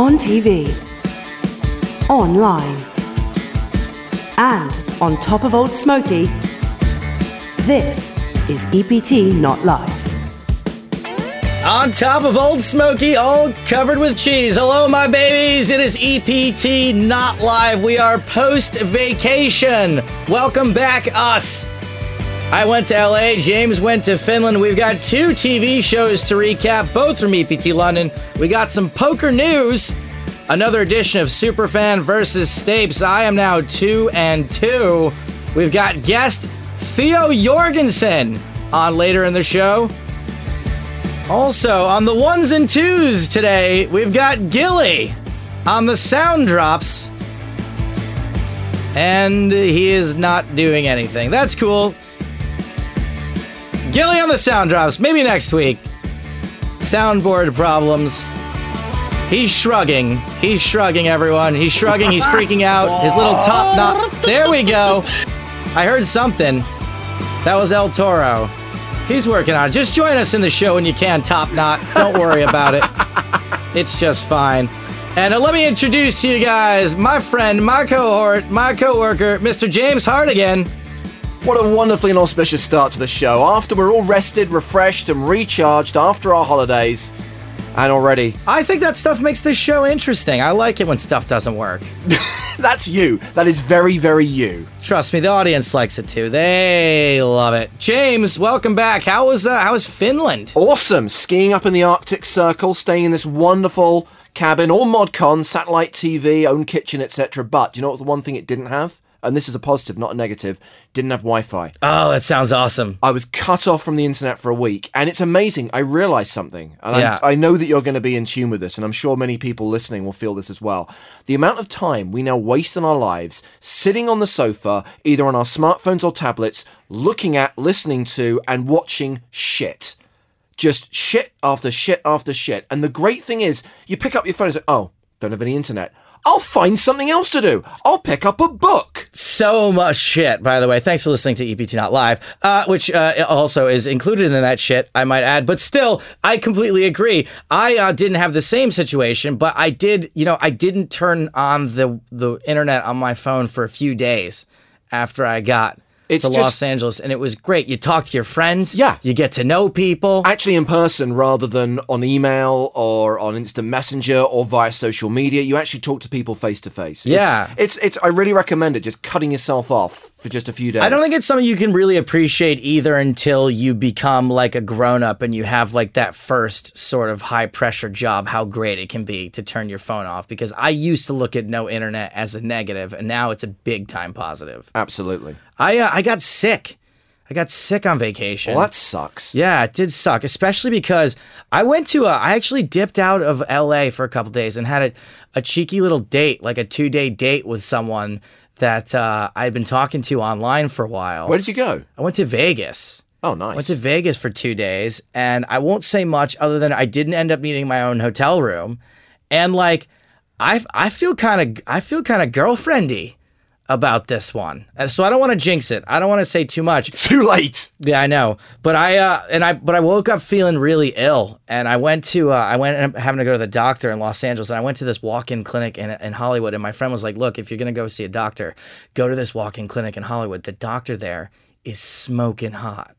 On TV, online, and on top of Old Smoky, this is EPT Not Live. On top of Old Smoky, all covered with cheese. Hello, my babies. It is EPT Not Live. We are post vacation. Welcome back, us. I went to LA. James went to Finland. We've got two TV shows to recap, both from EPT London. We got some poker news. Another edition of Superfan versus Stapes. I am now two and two. We've got guest Theo Jorgensen on later in the show. Also, on the ones and twos today, we've got Gilly on the sound drops. And he is not doing anything. That's cool. Gilly on the sound drops, maybe next week. Soundboard problems. He's shrugging. He's shrugging, everyone. He's shrugging. He's freaking out. His little top knot. There we go. I heard something. That was El Toro. He's working on it. Just join us in the show when you can, Top Knot. Don't worry about it. It's just fine. And uh, let me introduce to you guys my friend, my cohort, my coworker, Mr. James Hartigan. What a wonderfully and auspicious start to the show. After we're all rested, refreshed, and recharged after our holidays, and already. I think that stuff makes this show interesting. I like it when stuff doesn't work. That's you. That is very, very you. Trust me, the audience likes it too. They love it. James, welcome back. How was uh, how was Finland? Awesome. Skiing up in the Arctic Circle, staying in this wonderful cabin, all modcon, satellite TV, own kitchen, etc. But do you know what the one thing it didn't have? And this is a positive, not a negative. Didn't have Wi-Fi. Oh, that sounds awesome. I was cut off from the internet for a week, and it's amazing. I realized something, and Yeah. I, I know that you're going to be in tune with this, and I'm sure many people listening will feel this as well. The amount of time we now waste in our lives sitting on the sofa, either on our smartphones or tablets, looking at, listening to, and watching shit. Just shit after shit after shit. And the great thing is, you pick up your phone and say, "Oh, don't have any internet." I'll find something else to do. I'll pick up a book. So much shit, by the way. Thanks for listening to EPT Not Live, uh, which uh, also is included in that shit, I might add. But still, I completely agree. I uh, didn't have the same situation, but I did, you know, I didn't turn on the, the internet on my phone for a few days after I got It's to just- Los Angeles, and it was great. You talk to your friends. Yeah. You get to know people. actually in person rather than on email or on instant messenger or via social media you actually talk to people face to face Yeah. it's, it's it's i really recommend it just cutting yourself off for just a few days I don't think it's something you can really appreciate either until you become like a grown up and you have like that first sort of high pressure job, how great it can be to turn your phone off. Because I used to look at no internet as a negative and now it's a big time positive. absolutely I, uh, I got sick. I got sick on vacation. well that sucks Yeah, it did suck, especially because I went to a. I actually dipped out of LA for a couple days and had a, a cheeky little date, like a two day date with someone that uh, I'd been talking to online for a while. where did you go I went to Vegas. oh nice Went to Vegas for two days, and I won't say much other than I didn't end up needing my own hotel room, and like I I feel kind of I feel kind of girlfriendy about this one, so I don't want to jinx it. I don't want to say too much. too late Yeah, I know. But I uh and I but I woke up feeling really ill and I went to uh I went having to go to the doctor in Los Angeles and I went to this walk-in clinic in in Hollywood and my friend was like, "Look, if you're going to go see a doctor, go to this walk-in clinic in Hollywood. The doctor there is smoking hot."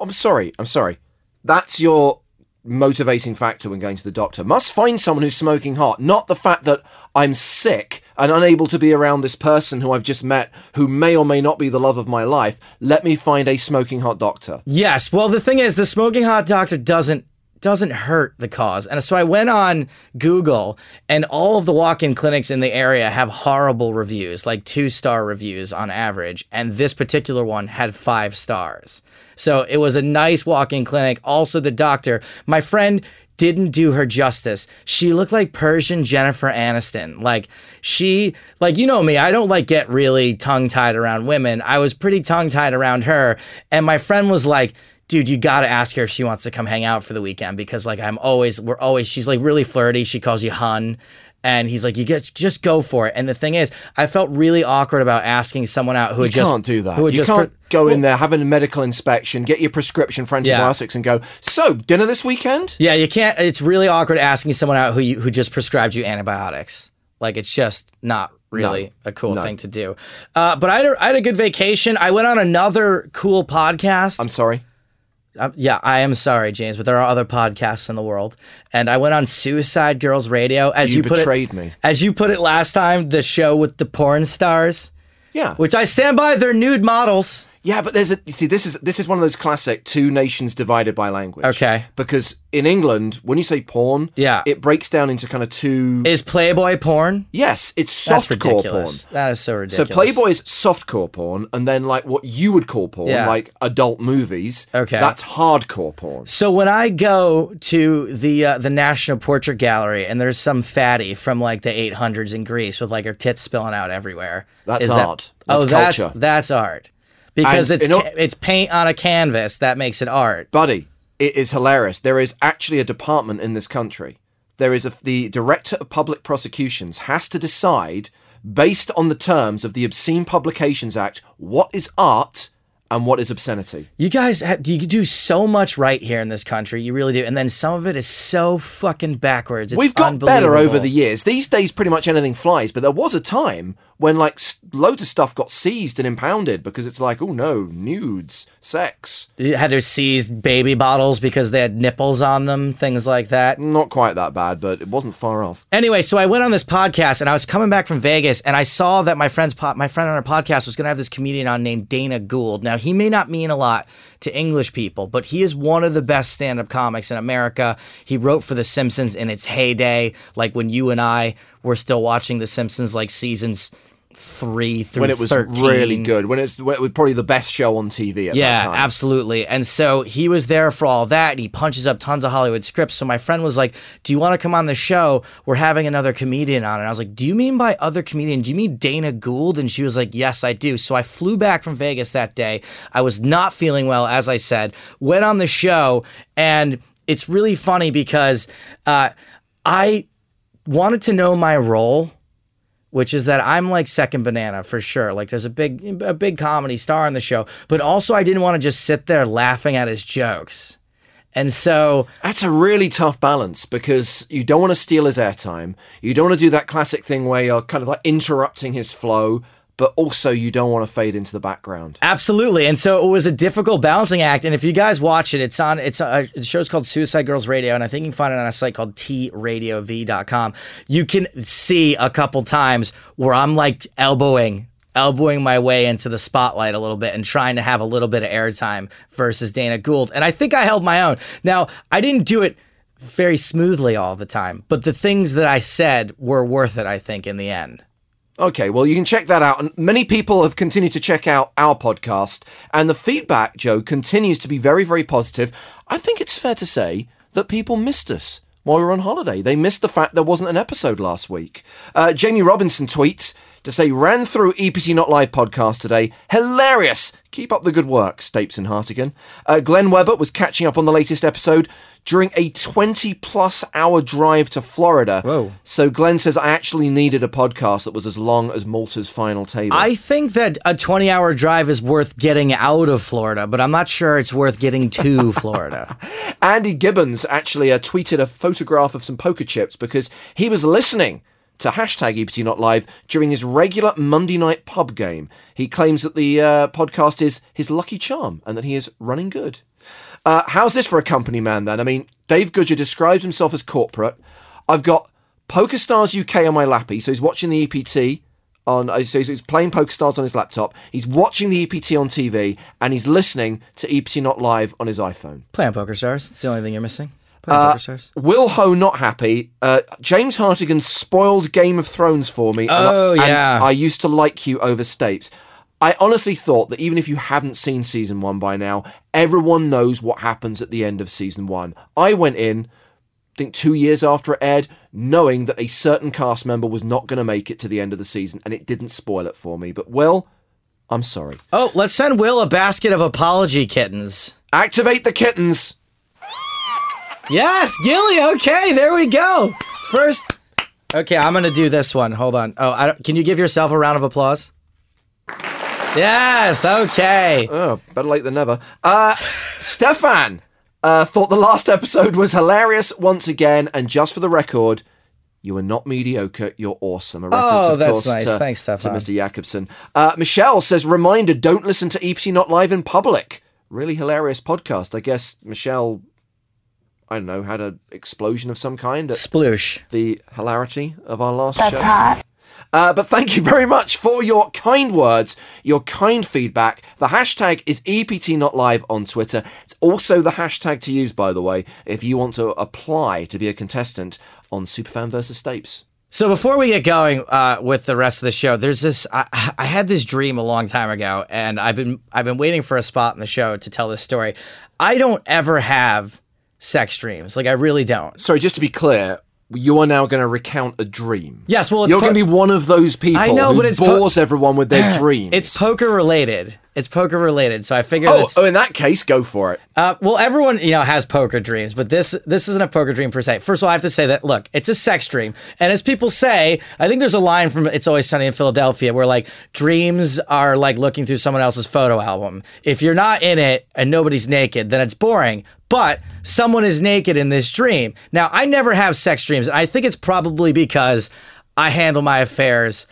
i'm sorry i'm sorry that's your motivating factor when going to the doctor. Must find someone who's smoking hot not the fact that i'm sick and unable to be around this person who i've just met who may or may not be the love of my life. Let me find a smoking hot doctor. Yes. Well, the thing is, the smoking hot doctor doesn't doesn't hurt the cause, and so I went on Google, and all of the walk-in clinics in the area have horrible reviews, like two-star reviews on average, and this particular one had five stars. So it was a nice walk-in clinic. Also, the doctor, my friend didn't do her justice. She looked like Persian Jennifer Aniston. Like she like you know me, I don't like get really tongue-tied around women. I was pretty tongue-tied around her and my friend was like Dude, you gotta ask her if she wants to come hang out for the weekend because, like, I'm always, we're always, she's like really flirty. She calls you hun. And he's like, "You just just go for it." And the thing is, I felt really awkward about asking someone out who You just can't do that. Who You can't pre- go in there, have a medical inspection, get your prescription for Yeah. antibiotics, and go. So, dinner this weekend? Yeah, you can't. It's really awkward asking someone out who you, who just prescribed you antibiotics. Like it's just not really a cool No. thing to do. Uh, but I had, a, I had a good vacation. I went on another cool podcast. I'm sorry. Uh, yeah, I am sorry, James, but there are other podcasts in the world, and I went on Suicide Girls Radio. As You you, put betrayed it, me. As you put it last time, the show with the porn stars, Yeah. which I stand by. They're nude models. Yeah, but there's a you see this is this is one of those classic two nations divided by language. Okay. Because in England, when you say porn, Yeah. it breaks down into kind of two Is Playboy porn? Yes, it's That's softcore porn. That is so ridiculous. So ridiculous. Playboy is softcore porn, and then like what you would call porn, Yeah. like adult movies. Okay. that's hardcore porn. So when I go to the uh, the National Portrait Gallery and there's some fatty from like the 800s in Greece with like her tits spilling out everywhere, That's is that- art. That's oh, that's that's art because And, it's you know- ca- it's paint on a canvas that makes it art. Buddy, it is hilarious. There is actually a department in this country. There is a the director of public prosecutions has to decide based on the terms of the Obscene Publications Act what is art and what is obscenity. You guys, ha- you do so much right here in this country. You really do, and then some of it is so fucking backwards. It's We've got better over the years. These days, pretty much anything flies. But there was a time when like loads of stuff got seized and impounded because it's like, oh no, nudes, sex. You had to seize baby bottles because they had nipples on them, things like that. Not quite that bad, but it wasn't far off. Anyway, so I went on this podcast and I was coming back from Vegas and I saw that my friend's po- my friend on our podcast was going to have this comedian on named Dana Gould. Now, he may not mean a lot to English people, but he is one of the best stand-up comics in America. He wrote for The Simpsons in its heyday, like when you and I were still watching The Simpsons like seasons 3 through When it was 13. really good. When it's when it was probably the best show on TV at Yeah, that time. absolutely. And so he was there for all that. And he punches up tons of Hollywood scripts. So my friend was like, Do you want to come on the show? We're having another comedian on. And I was like, Do you mean by other comedian? Do you mean Dana Gould? And she was like, Yes, I do. So I flew back from Vegas that day. I was not feeling well, as I said, went on the show. And it's really funny because uh, I wanted to know my role which is that I'm like second banana for sure. Like there's a big a big comedy star on the show, but also I didn't want to just sit there laughing at his jokes. And so That's a really tough balance because you don't want to steal his airtime. You don't want to do that classic thing where you're kind of like interrupting his flow, but also you don't want to fade into the background. Absolutely, and so it was a difficult balancing act. And if you guys watch it, it's on. It's a the show's called Suicide Girls Radio, and I think you can find it on a site called tradiov.com. You can see a couple times where I'm like elbowing. Elbowing my way into the spotlight a little bit and trying to have a little bit of airtime versus Dana Gould. And I think I held my own. Now, I didn't do it very smoothly all the time, but the things that I said were worth it, I think, in the end. Okay, well, you can check that out. And many people have continued to check out our podcast, and the feedback, Joe, continues to be very, very positive. I think it's fair to say that people missed us while we were on holiday. They missed the fact there wasn't an episode last week. Uh, Jamie Robinson tweets to say, ran through EPT Not Live podcast today. Hilarious! Keep up the good work, Stapes and Hartigan. Uh, Glenn Webber was catching up on the latest episode during a 20 plus hour drive to Florida. Whoa. So Glenn says, I actually needed a podcast that was as long as Malta's final table. I think that a 20 hour drive is worth getting out of Florida, but I'm not sure it's worth getting to Florida. Andy Gibbons actually uh, tweeted a photograph of some poker chips because he was listening to hashtag EPT Not Live during his regular Monday night pub game. He claims that the uh, podcast is his lucky charm and that he is running good. Uh, how's this for a company man then? I mean, Dave Goodger describes himself as corporate. I've got PokerStars UK on my lappy, so he's watching the EPT on. uh, So he's playing PokerStars on his laptop. He's watching the EPT on TV, and he's listening to EPT Not Live on his iPhone. Playing PokerStars. It's the only thing you're missing. Playing Uh, Will Ho not happy? Uh, James Hartigan spoiled Game of Thrones for me. and I- Oh, and yeah. I used to like you over Stapes. I honestly thought that even if you haven't seen season one by now, everyone knows what happens at the end of season one. I went in, I think two years after it aired, knowing that a certain cast member was not going to make it to the end of the season, and it didn't spoil it for me. But Will, I'm sorry. Oh, let's send Will a basket of apology kittens. Activate the kittens. Yes, Gilly. Okay, there we go. First, Okay, I'm gonna do this one. Hold on. Oh, I don't, can you give yourself a round of applause? Yes. Okay. Oh, better late than never. Uh, Stefan uh, thought the last episode was hilarious once again, and just for the record, you are not mediocre. You're awesome. A reference, Oh, of that's course, nice. To, Thanks, Stefan. To Mr. Jakobsen. Uh, Michelle says, reminder, don't listen to EPT Not Live in public. Really hilarious podcast. I guess Michelle, I don't know, had an explosion of some kind at Sploosh. the hilarity of our last show. Uh, but thank you very much for your kind words, your kind feedback. The hashtag is EPT Not Live on Twitter. It's also the hashtag to use, by the way, if you want to apply to be a contestant on Superfan versus Stapes. So before we get going uh, with the rest of the show, there's this. I, I had this dream a long time ago, and I've been I've been waiting for a spot in the show to tell this story. I don't ever have sex dreams, like I really don't. Sorry, just to be clear, you are now going to recount a dream. Yes, well, it's You're po- going to be one of those people I know, who but po- bores everyone with their dreams. It's poker related. It's poker related. So I figured. oh, oh, in that case, go for it. Uh, well, everyone you know has poker dreams, but this this isn't a poker dream per se. First of all, I have to say that look, it's a sex dream, and as people say, I think there's a line from "It's Always Sunny in Philadelphia" where like dreams are like looking through someone else's photo album. If you're not in it and nobody's naked, then it's boring. But someone is naked in this dream. Now, I never have sex dreams, and I think it's probably because I handle my affairs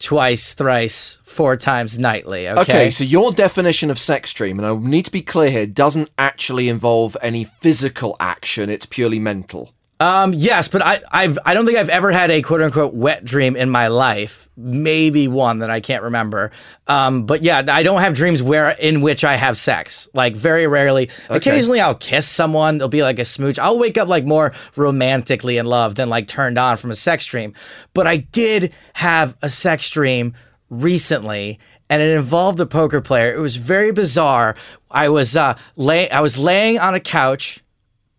twice, thrice, four times nightly. Okay. Okay, so your definition of sex dream, and I need to be clear here, doesn't actually involve any physical action. It's purely mental. Um, yes, but I, I've, I don't think I've ever had a quote unquote wet dream in my life. Maybe one that I can't remember. Um, but yeah, I don't have dreams where in which I have sex. Like very rarely. Occasionally, I'll kiss someone. It'll be like a smooch. I'll wake up like more romantically in love than like turned on from a sex dream. But I did have a sex dream recently and it involved a poker player. It was very bizarre. I was uh lay I was laying on a couch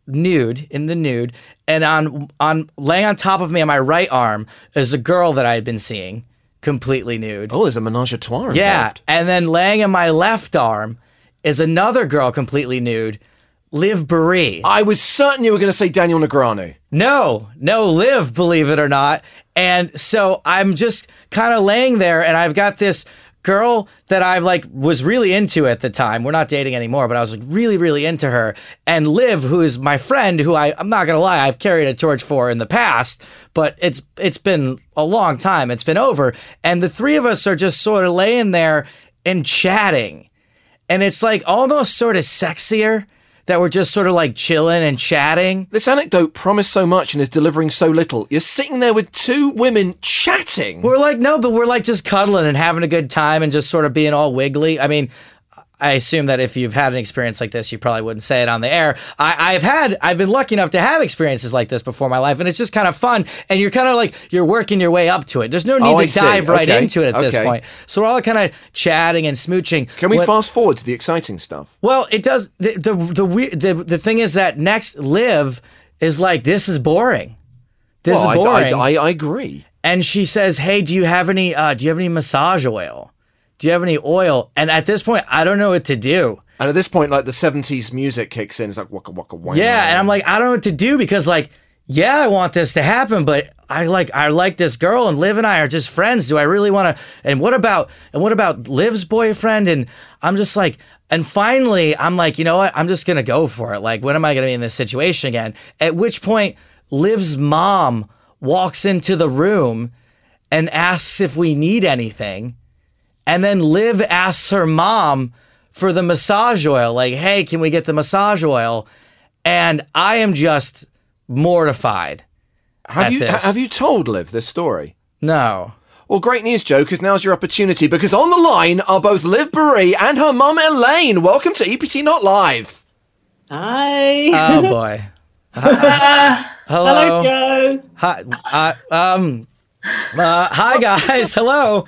nude in the nude and on on laying on top of me on my right arm is a girl that I had been seeing completely nude. Oh, there's a menage a trois involved. yeah, and then laying on my left arm is another girl completely nude, Liv Boeree. I was certain you were going to say Daniel Negreanu. No, no, Liv, believe it or not. And so I'm just kind of laying there and I've got this girl that I like was really into at the time. We're not dating anymore, but I was like really, really into her. And Liv, who is my friend, who I, I'm not gonna lie, I've carried a torch for in the past, but it's it's been a long time. It's been over. And the three of us are just sort of laying there and chatting. And it's like almost sort of sexier that we're just sort of like chilling and chatting. This anecdote promised so much and is delivering so little. You're sitting there with two women chatting. We're like, no, but we're like just cuddling and having a good time and just sort of being all wiggly. I mean, I assume that if you've had an experience like this, you probably wouldn't say it on the air. I, I've had, I've been lucky enough to have experiences like this before in my life, and it's just kind of fun. And you're kind of like, you're working your way up to it. There's no need Oh, I to see. dive right Okay. into it at this point. So we're all kind of chatting and smooching. Can we When- fast forward to the exciting stuff? well, it does. The the the the, the thing is that next live is like this is boring. This well, is boring. I, I, I agree. and she says, "Hey, do you have any? Uh, do you have any massage oil? Do you have any oil?" And at this point, I don't know what to do. And at this point, like the 70s music kicks in. It's like waka waka waka. Yeah, and I'm like, I don't know what to do because like, yeah, I want this to happen, but I like I like this girl, and Liv and I are just friends. Do I really want to? And what about and what about Liv's boyfriend? And I'm just like, and finally, I'm like, you know what? I'm just gonna go for it. Like, when am I gonna be in this situation again? At which point, Liv's mom walks into the room and asks if we need anything. And then Liv asks her mom for the massage oil, like, hey, can we get the massage oil? And I am just mortified. have at you this. have you told Liv this story? No. Well, great news, Joe, because now's your opportunity. Because on the line are both Liv Boeree and her mum Elaine. Welcome to EPT Not Live. Hi. Oh boy. Hello, Hello. Joe. Hi. Uh, um. Uh, hi guys. Hello.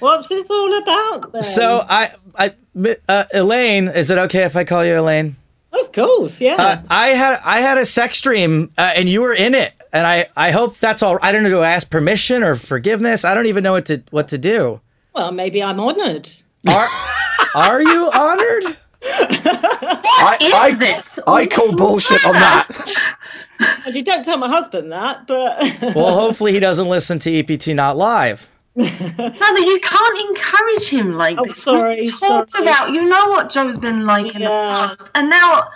What's this all about then? So I, I, uh, Elaine, is it okay if I call you Elaine? of course, yeah. Uh, I had I had a sex dream uh, and you were in it, and I I hope that's all. I don't know to ask permission or forgiveness. I don't even know what to what to do. well, maybe I'm honoured. Are are you honored? I, I, this? I call bullshit on that. And you don't tell my husband that, but Well, hopefully he doesn't listen to EPT Not Live. Mother, you can't encourage him like Oh, this. sorry, We've talked sorry. about, you know what Joe's been like in the past. And now,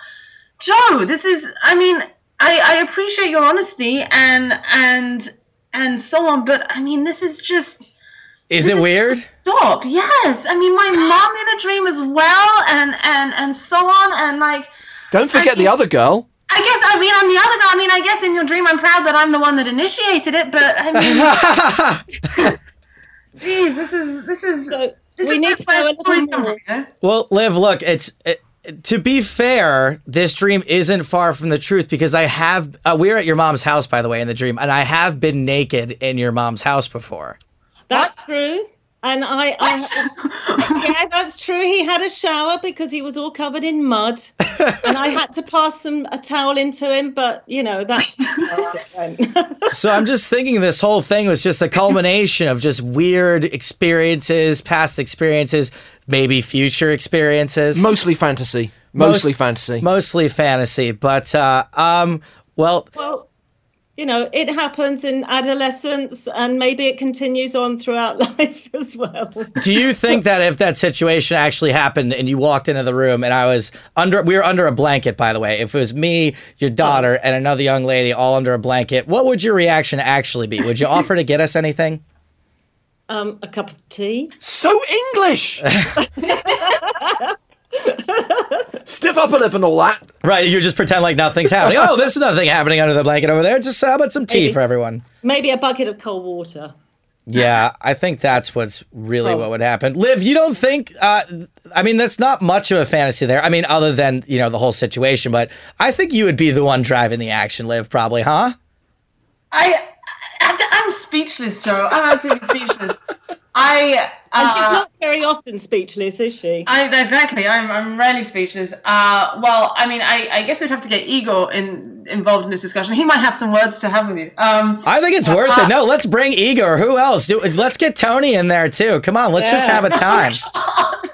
Joe, this is, I mean, I, I appreciate your honesty and, and, and so on, but I mean, this is just. Is it weird? Stop. Yes. I mean, my mom in a dream as well, and, and, and so on, and like, Don't forget the other girl. I guess, I mean, on the other guy, I mean, I guess in your dream, I'm proud that I'm the one that initiated it, but I mean, geez, this is, this is, so this we is need to where know a stories little come more. from. Well, Liv, look, it's it, to be fair, this dream isn't far from the truth because I have uh, we're at your mom's house by the way in the dream and I have been naked in your mom's house before. That's true. And I, I yeah, that's true. He had a shower because he was all covered in mud, and I had to pass some a towel into him. But you know, that's So I'm just thinking this whole thing was just a culmination of just weird experiences, past experiences, maybe future experiences. Mostly fantasy. Most- Mostly fantasy. Mostly fantasy, but uh um well, well, you know, it happens in adolescence, and maybe it continues on throughout life as well. Do you think that if that situation actually happened and you walked into the room and I was under, we were under a blanket, by the way, if it was me, your daughter, and another young lady all under a blanket, what would your reaction actually be? Would you offer to get us anything? Um, a cup of tea. So English. Stiff upper lip and all that. Right, you just pretend like nothing's happening. Oh, there's another thing happening under the blanket over there. Just how about some tea Maybe. for everyone? Maybe a bucket of cold water. Yeah, I think that's what's really Oh. what would happen. Liv, you don't think? Uh, I mean, that's not much of a fantasy there. I mean, other than you know the whole situation, but I think you would be the one driving the action, Liv, probably, huh? I, I I'm speechless, Joe. I'm absolutely speechless. I And she's uh, not very often speechless, is she? I exactly. I'm I'm rarely speechless. Uh, well, I mean, I, I guess we'd have to get Igor in involved in this discussion. He might have some words to have with you. Um, I think it's worth it. No, let's bring Igor. Who else? Do, let's get Tony in there too. Come on, let's just have a time. uh,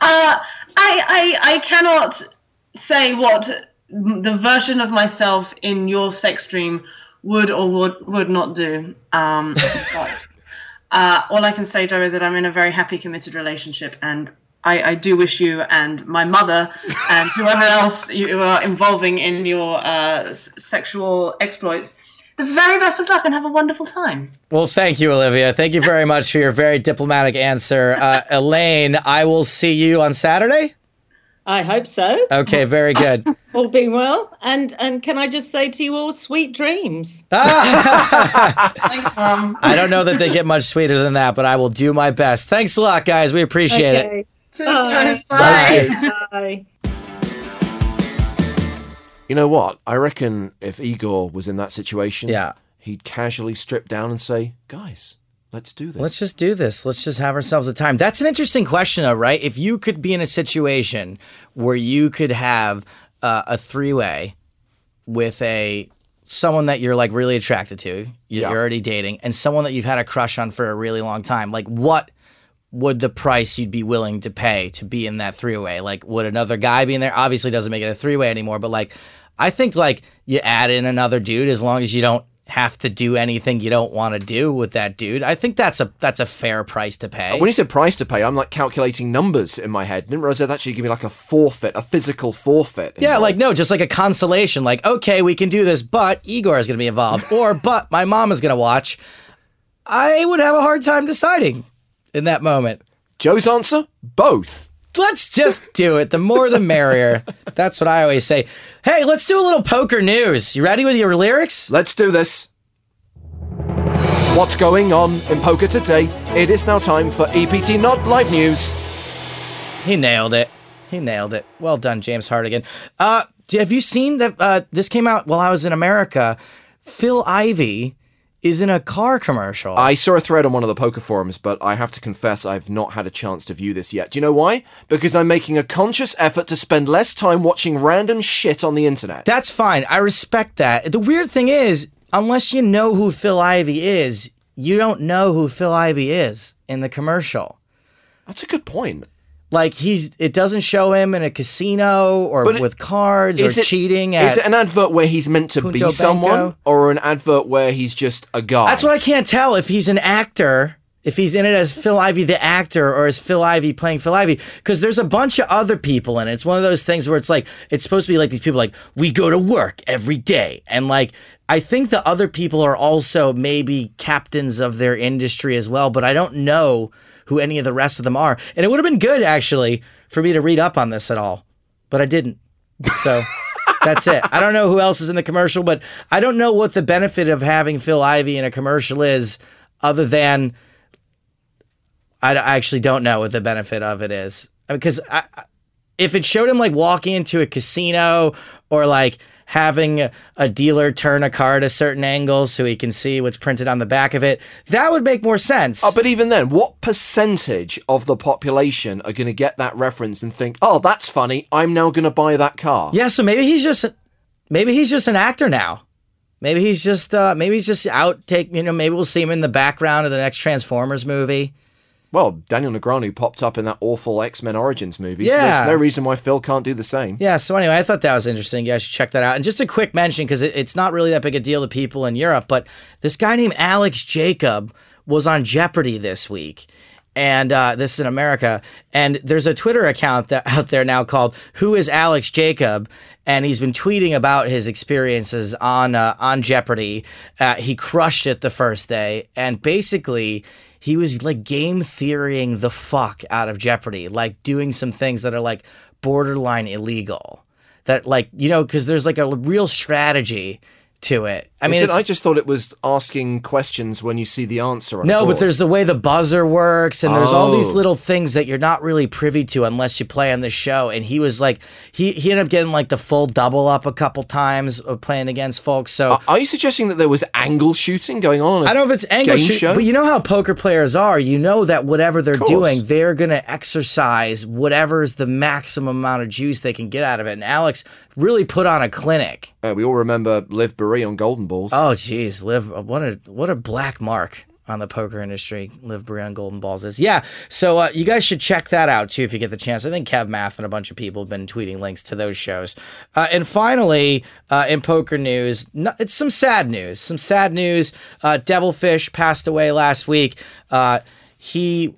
I, I I cannot say what the version of myself in your sex dream would or would would not do. Um, but uh, all I can say, Joe, is that I'm in a very happy, committed relationship, and I, I do wish you and my mother and whoever else you are involving in your uh, s- sexual exploits the very best of luck and have a wonderful time. Well, thank you, Olivia. Thank you very much for your very diplomatic answer. Uh, Elaine, I will see you on Saturday. I hope so. Okay, very good. All being well. And and can I just say to you all, sweet dreams. Thanks, Mom. I don't know that they get much sweeter than that, but I will do my best. Thanks a lot, guys. We appreciate it. Okay. Cheers, Bye. Joe. Bye. Bye. You know what? I reckon if Igor was in that situation, Yeah. he'd casually strip down and say, "Guys, let's do this." Let's just do this. Let's just have ourselves a time. That's an interesting question, though, right? If you could be in a situation where you could have uh, a three-way with a someone that you're like really attracted to, you- Yeah. you're already dating, and someone that you've had a crush on for a really long time, like what would the price you'd be willing to pay to be in that three-way? Like, would another guy be in there? Obviously, doesn't make it a three-way anymore, but like, I think like you add in another dude as long as you don't have to do anything you don't want to do with that dude. I think that's a that's a fair price to pay. When you said price to pay, I'm like calculating numbers in my head. Didn't realize that actually give me like a forfeit, a physical forfeit. yeah, involved. like no, just like a consolation. Like, okay, we can do this, but Igor is going to be involved, or but my mom is going to watch. I would have a hard time deciding in that moment. Joe's answer: both. Let's just do it. The more the merrier. That's what I always say. Hey, let's do a little poker news. You ready with your lyrics? Let's do this. What's going on in poker today? It is now time for EPT Not Live News. He nailed it. He nailed it. Well done, James Hartigan. Uh, have you seen that? Uh, this came out while I was in America. Phil Ivey is in a car commercial. I saw a thread on one of the poker forums, but I have to confess I've not had a chance to view this yet. Do you know why? Because I'm making a conscious effort to spend less time watching random shit on the internet. That's fine. I respect that. The weird thing is, unless you know who Phil Ivey is, you don't know who Phil Ivey is in the commercial. That's a good point. Like he's, it doesn't show him in a casino or But it- with cards or it- cheating. At, Is it an advert where he's meant to Punto be someone, Banco? or an advert where he's just a guy? That's what I can't tell if he's an actor, if he's in it as Phil Ivey the actor or as Phil Ivey playing Phil Ivey because there's a bunch of other people in it. It's one of those things where it's like it's supposed to be like these people like we go to work every day and like I think the other people are also maybe captains of their industry as well, but I don't know who any of the rest of them are. And it would have been good actually for me to read up on this at all, but I didn't. So that's it. I don't know who else is in the commercial, but I don't know what the benefit of having Phil Ivey in a commercial is, other than I, I actually don't know what the benefit of it is. Because I, I- if it showed him like walking into a casino or like having a, dealer turn a card a certain angle so he can see what's printed on the back of it, that would make more sense. Oh, but even then, what percentage of the population are going to get that reference and think, "Oh, that's funny. I'm now going to buy that car"? Yeah, so maybe he's just maybe he's just an actor now. Maybe he's just uh maybe he's just out take you know, maybe we'll see him in the background of the next Transformers movie. Well, Daniel Negreanu popped up in that awful X Men Origins movie. So Yeah. there's no reason why Phil can't do the same. Yeah, so anyway, I thought that was interesting. You guys should check that out. And just a quick mention, because it, it's not really that big a deal to people in Europe, but this guy named Alex Jacob was on Jeopardy this week. And uh, this is in America. And there's a Twitter account that, out there now called Who is Alex Jacob? And he's been tweeting about his experiences on uh, on Jeopardy. Uh, he crushed it the first day. And basically, he was like game theorying the fuck out of Jeopardy, like doing some things that are like borderline illegal. That like you know because there's like a real strategy to it. I mean, it's- I just thought it was asking questions when you see the answer. On no, but there's the way the buzzer works, and there's all these Oh. little things that you're not really privy to unless you play on the show. And he was like, he he ended up getting like the full double up a couple times of playing against folks. So Are you suggesting that there was angle shooting going on? I don't know if it's angle game shoot, show? but you know how poker players are. You know that whatever they're course. doing, they're gonna exercise whatever's the maximum amount of juice they can get out of it. And Alex really put on a clinic. Uh, we all remember Liv Boeree on Golden Balls. Oh, jeez, live what a what a black mark on the poker industry. Liv on Golden Balls is yeah. So uh, you guys should check that out too if you get the chance. I think Kev Math and a bunch of people have been tweeting links to those shows. Uh, and finally, uh, in poker news, no, it's some sad news. Some sad news. Uh, Devilfish passed away last week. Uh, he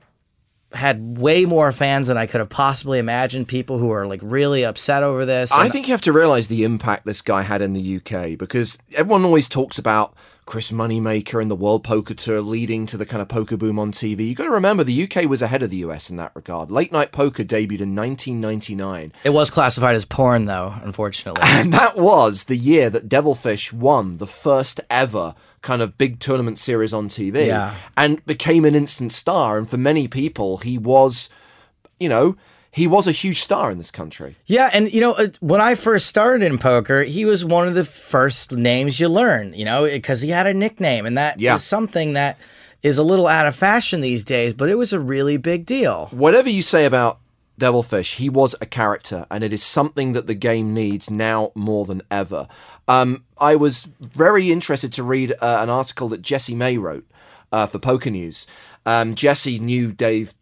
had way more fans than I could have possibly imagined. People who are like really upset over this. I think you have to realize the impact this guy had in the UK because everyone always talks about Chris Moneymaker and the World Poker Tour leading to the kind of poker boom on TV. You got to remember the UK was ahead of the US in that regard. Late Night Poker debuted in 1999, it was classified as porn though, unfortunately. and that was the year that Devilfish won the first ever kind of big tournament series on TV Yeah. and became an instant star. And for many people, he was, you know, he was a huge star in this country. Yeah, and you know, uh, when I first started in poker, he was one of the first names you learn, you know, because he had a nickname, and that is Yeah. something that is a little out of fashion these days, but it was a really big deal. whatever you say about Devilfish, he was a character, and it is something that the game needs now more than ever. Um, I was very interested to read uh, an article that Jesse May wrote uh, for Poker News. Um, Jesse knew Dave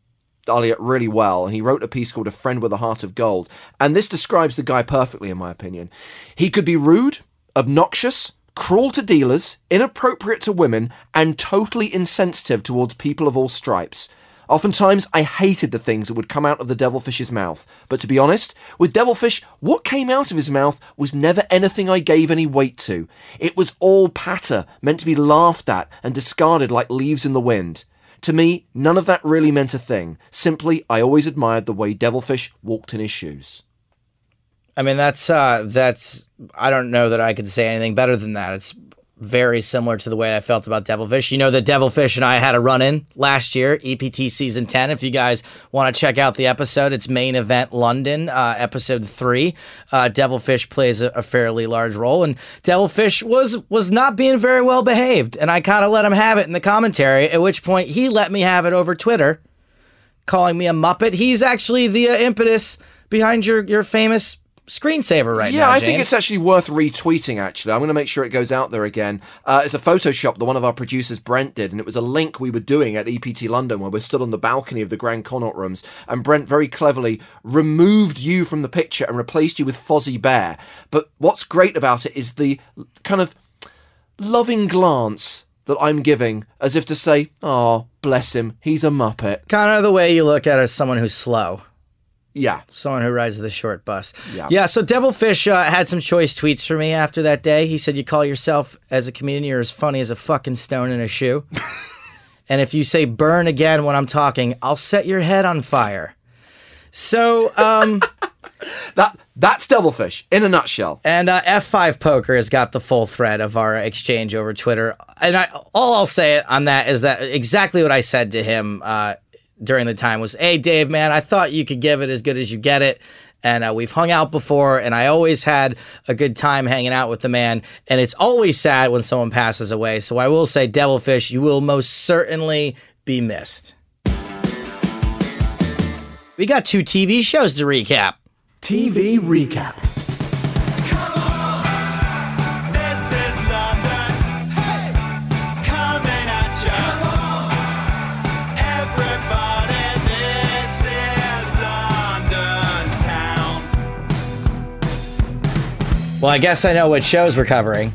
Ulliott really well, and he wrote a piece called A Friend with a Heart of Gold. And this describes the guy perfectly, in my opinion. He could be rude, obnoxious, cruel to dealers, inappropriate to women, and totally insensitive towards people of all stripes. Oftentimes, I hated the things that would come out of the devilfish's mouth. But to be honest, with Devilfish, what came out of his mouth was never anything I gave any weight to. It was all patter, meant to be laughed at and discarded like leaves in the wind. To me, none of that really meant a thing. Simply, I always admired the way Devilfish walked in his shoes. I mean, that's uh, that's I don't know that I could say anything better than that. It's very similar to the way I felt about Devilfish. You know that Devilfish and I had a run in last year, EPT season 10. If you guys want to check out the episode, it's main event London, uh, episode three. Uh, Devilfish plays a, a fairly large role, and Devilfish was was not being very well behaved, and I kind of let him have it in the commentary. At which point he let me have it over Twitter, calling me a muppet. He's actually the uh, impetus behind your your famous screensaver right yeah, now. I think it's actually worth retweeting. Actually, I'm going to make sure it goes out there again. Uh, it's a Photoshop that one of our producers Brent did, and it was a link we were doing at EPT London, where we're stood on the balcony of the Grand Connaught Rooms, and Brent very cleverly removed you from the picture and replaced you with Fozzie Bear. But what's great about it is the kind of loving glance that I'm giving, as if to say, "Oh, bless him, he's a muppet." kind of the way you look at it as someone who's slow. Yeah, Someone who rides the short bus. Yeah. Yeah. So Devilfish uh, had some choice tweets for me after that day. He said, "You call yourself as a comedian, you're as funny as a fucking stone in a shoe." and if you say "burn" again when I'm talking, I'll set your head on fire. So, um, that that's Devilfish in a nutshell. and uh, F5 Poker has got the full thread of our exchange over Twitter. And I, all I'll say on that is that exactly what I said to him uh, during the time was, "Hey, Dave, man, I thought you could give it as good as you get it." And uh, we've hung out before, and I always had a good time hanging out with the man. And it's always sad when someone passes away. So I will say, Devilfish, you will most certainly be missed. We got two TV shows to recap. TV recap. Well, I guess I know what shows we're covering.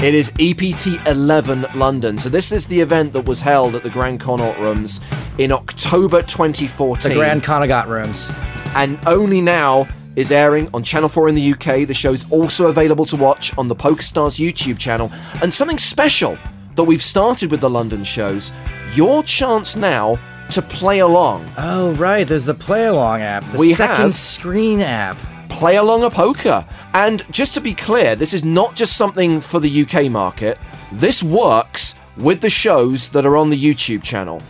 It is EPT 11 London. So this is the event that was held at the Grand Connaught Rooms in October 2014. The Grand Connaught Rooms. and only now is airing on Channel 4 in the UK. The show's also available to watch on the PokerStars YouTube channel. And something special that we've started with the London shows, your chance now to play along. Oh, right. There's the Play Along app, the We second have- screen app. Play along a poker. And just to be clear, this is not just something for the UK market. This works with the shows that are on the YouTube channel.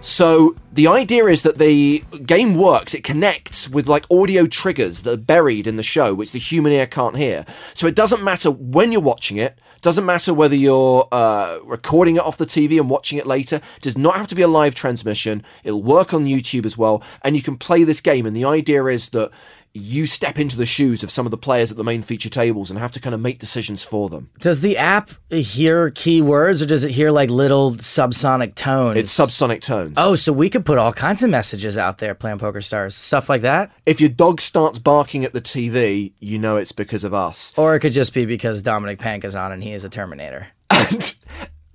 So the idea is that the game works, it connects with like audio triggers that are buried in the show, which the human ear can't hear. So it doesn't matter when you're watching it, doesn't matter whether you're uh, recording it off the TV and watching it later. It does not have to be a live transmission. It'll work on YouTube as well, and you can play this game. And the idea is that you step into the shoes of some of the players at the main feature tables and have to kind of make decisions for them. Does the app hear keywords or does it hear like little subsonic tones? It's subsonic tones. Oh, so we could put all kinds of messages out there playing Poker Stars, stuff like that? If your dog starts barking at the TV, you know it's because of us. Or it could just be because Dominic Panka is on and he is a Terminator. And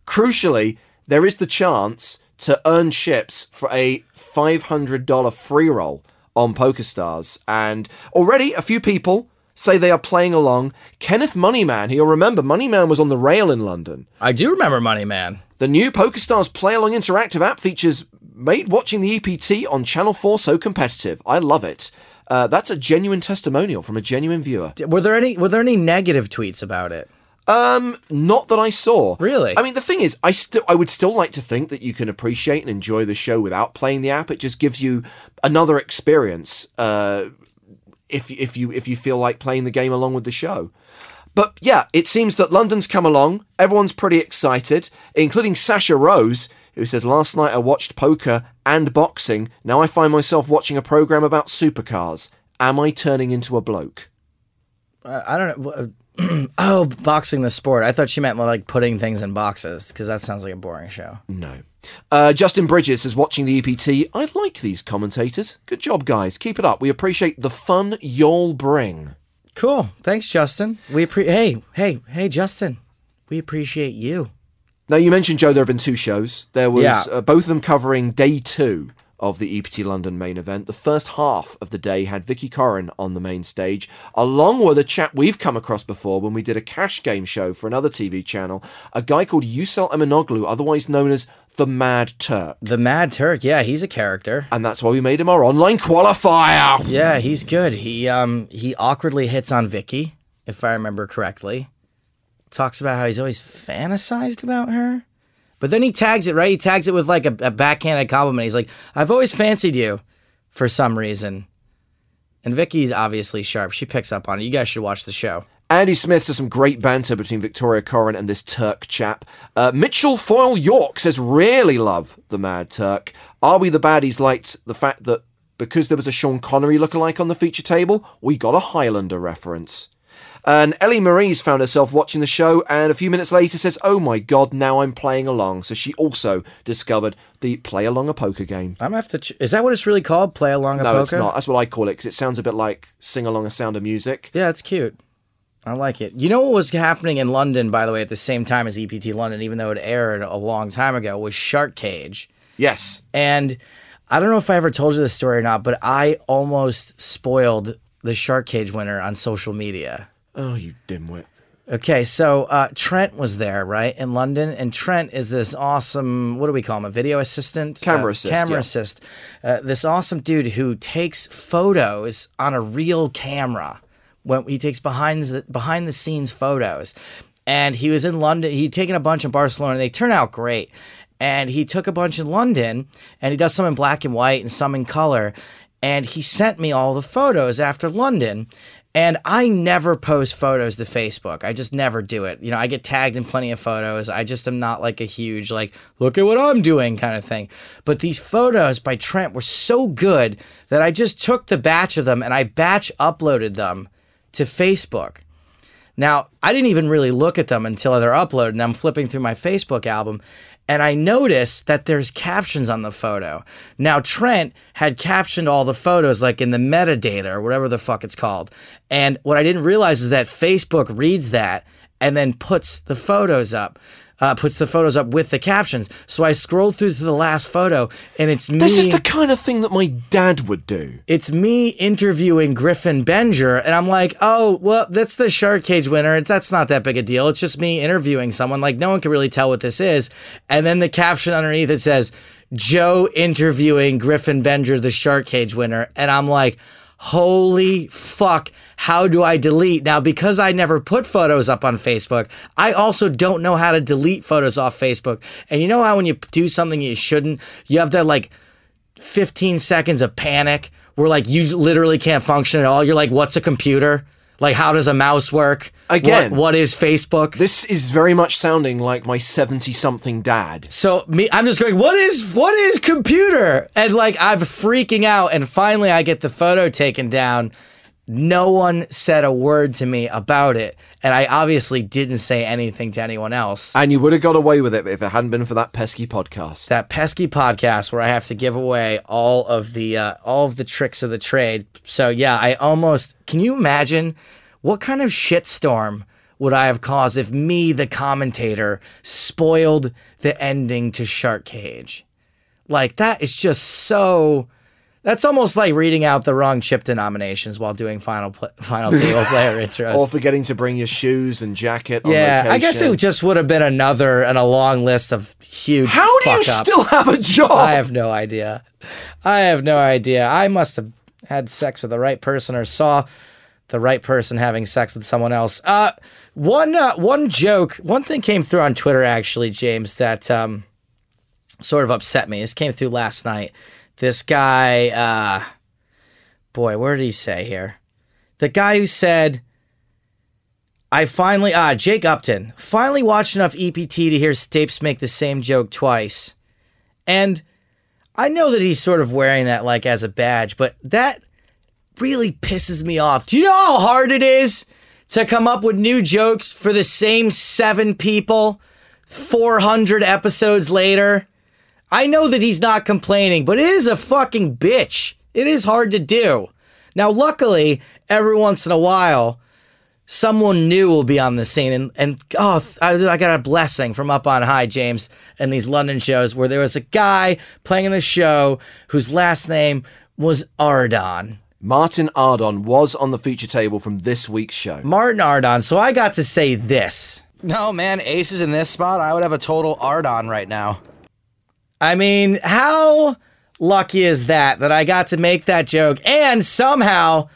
crucially, there is the chance to earn chips for a $500 free roll on PokerStars. And already a few people say they are playing along. Kenneth Moneyman, who you'll remember, Moneyman was on the rail in London. I do remember Moneyman. The new PokerStars Play Along Interactive app features made watching the EPT on Channel 4 so competitive. I love it. Uh, that's a genuine testimonial from a genuine viewer. Were there any were there any negative tweets about it? Um, not that I saw. Really? I mean, the thing is, I still, I would still like to think that you can appreciate and enjoy the show without playing the app. It just gives you another experience. Uh, if if you if you feel like playing the game along with the show. But yeah, it seems that London's come along. Everyone's pretty excited, including Sasha Rose, who says, Last night I watched poker and boxing. Now I find myself watching a program about supercars. Am I turning into a bloke? Uh, I don't know. oh, boxing the sport. I thought she meant like putting things in boxes because that sounds like a boring show. No. Uh, Justin Bridges is watching the EPT. I like these commentators. Good job, guys. Keep it up. We appreciate the fun you'll bring. Cool. Thanks, Justin. We appre- hey, hey, hey, Justin. We appreciate you. Now, you mentioned, Joe, there have been two shows. There was Yeah. uh, both of them covering day two of the EPT London main event. The first half of the day had Vicky Coren on the main stage, along with a chap we've come across before when we did a cash game show for another TV channel, a guy called Yucel Eminoglu, otherwise known as the Mad Turk. The Mad Turk. Yeah, he's a character. And that's why we made him our online qualifier. Yeah, he's good. He um he awkwardly hits on Vicky, if I remember correctly. Talks about how he's always fantasized about her. But then he tags it, right? He tags it with like a, a backhanded compliment. He's like, I've always fancied you for some reason. And Vicky's obviously sharp. She picks up on it. You guys should watch the show. Andy Smith says some great banter between Victoria Coren and this Turk chap. Uh, Mitchell Foyle York says, really love the Mad Turk. Are we the baddies liked the fact that because there was a Sean Connery lookalike on the feature table, we got a Highlander reference. And Ellie Marie's found herself watching the show and a few minutes later says, Oh my god, now I'm playing along. So she also discovered the play along a poker game. I'm gonna have to. Ch- is that what it's really called? Play along a No, poker? No, it's not. That's what I call it because it sounds a bit like sing along a sound of music. Yeah, it's cute. I like it. You know what was happening in London, by the way, at the same time as EPT London, even though it aired a long time ago, was Shark Cage. Yes. And I don't know if I ever told you this story or not, but I almost spoiled the Shark Cage winner on social media. Oh, you dimwit. Okay, so uh, Trent was there, right, in London, and Trent is this awesome. What do we call him? A video assistant, Camera Uh, assist, camera yeah. assist. Uh, this awesome dude who takes photos on a real camera. When he takes behind the behind the scenes photos, and he was in London. He'd taken a bunch in Barcelona. They turn out great, and he took a bunch in London, and he does some in black and white and some in color. And he sent me all the photos after London. And I never post photos to Facebook. I just never do it. You know, I get tagged in plenty of photos. I just am not like a huge, like, look at what I'm doing kind of thing. But these photos by Trent were so good that I just took the batch of them and I batch uploaded them to Facebook. Now, I didn't even really look at them until they're uploaded, and I'm flipping through my Facebook album, and I notice that there's captions on the photo. Now, Trent had captioned all the photos, like in the metadata or whatever the fuck it's called. And what I didn't realize is that Facebook reads that and then puts the photos up. Uh, puts the photos up with the captions. So I scroll through to the last photo, and it's me. This is the kind of thing that my dad would do. it's me interviewing Griffin Benger, and I'm like, oh, well, that's the Shark Cage winner. That's not that big a deal. It's just me interviewing someone. Like, no one can really tell what this is. And then the caption underneath it says, Joe interviewing Griffin Benger, the Shark Cage winner. And I'm like, holy fuck, how do I delete? Now, because I never put photos up on Facebook, I also don't know how to delete photos off Facebook. And you know how when you do something you shouldn't, you have that like 15 seconds of panic where like you literally can't function at all. You're like, what's a computer? Like, how does a mouse work? Again. What- what is Facebook? This is very much sounding like my 70 something dad. So me, I'm just going, what is what is computer? And like I'm freaking out, and finally I get the photo taken down. No one said a word to me about it, and I obviously didn't say anything to anyone else. And you would have got away with it if it hadn't been for that pesky podcast. that pesky podcast where I have to give away all of the uh, all of the tricks of the trade. So yeah, I almost can you imagine what kind of shitstorm would I have caused if me, the commentator, spoiled the ending to Shark Cage? Like that is just so. That's almost like reading out the wrong chip denominations while doing final pl- final table player intros. or forgetting to bring your shoes and jacket. On yeah, I guess it just would have been another and a long list of huge. How do you fuck-ups. still have a job? I have no idea. I have no idea. I must have had sex with the right person or saw the right person having sex with someone else. Uh, one uh, one joke, one thing came through on Twitter actually, James, that um, sort of upset me. This came through last night. This guy, uh, boy, where did he say here? The guy who said. I finally, ah, Jake Upton, finally watched enough EPT to hear Stapes make the same joke twice. And I know that he's sort of wearing that like as a badge, but that really pisses me off. Do you know how hard it is to come up with new jokes for the same seven people 400 episodes later? I know that he's not complaining, but it is a fucking bitch. It is hard to do. Now, luckily, every once in a while, someone new will be on the scene and and oh I, I got a blessing from up on high james and these london shows where there was a guy playing in the show whose last name was ardon Martin Ardon was on the feature table from this week's show. martin ardon so i got to say this no man aces in this spot i would have a total ardon right now i mean how lucky is that that i got to make that joke and somehow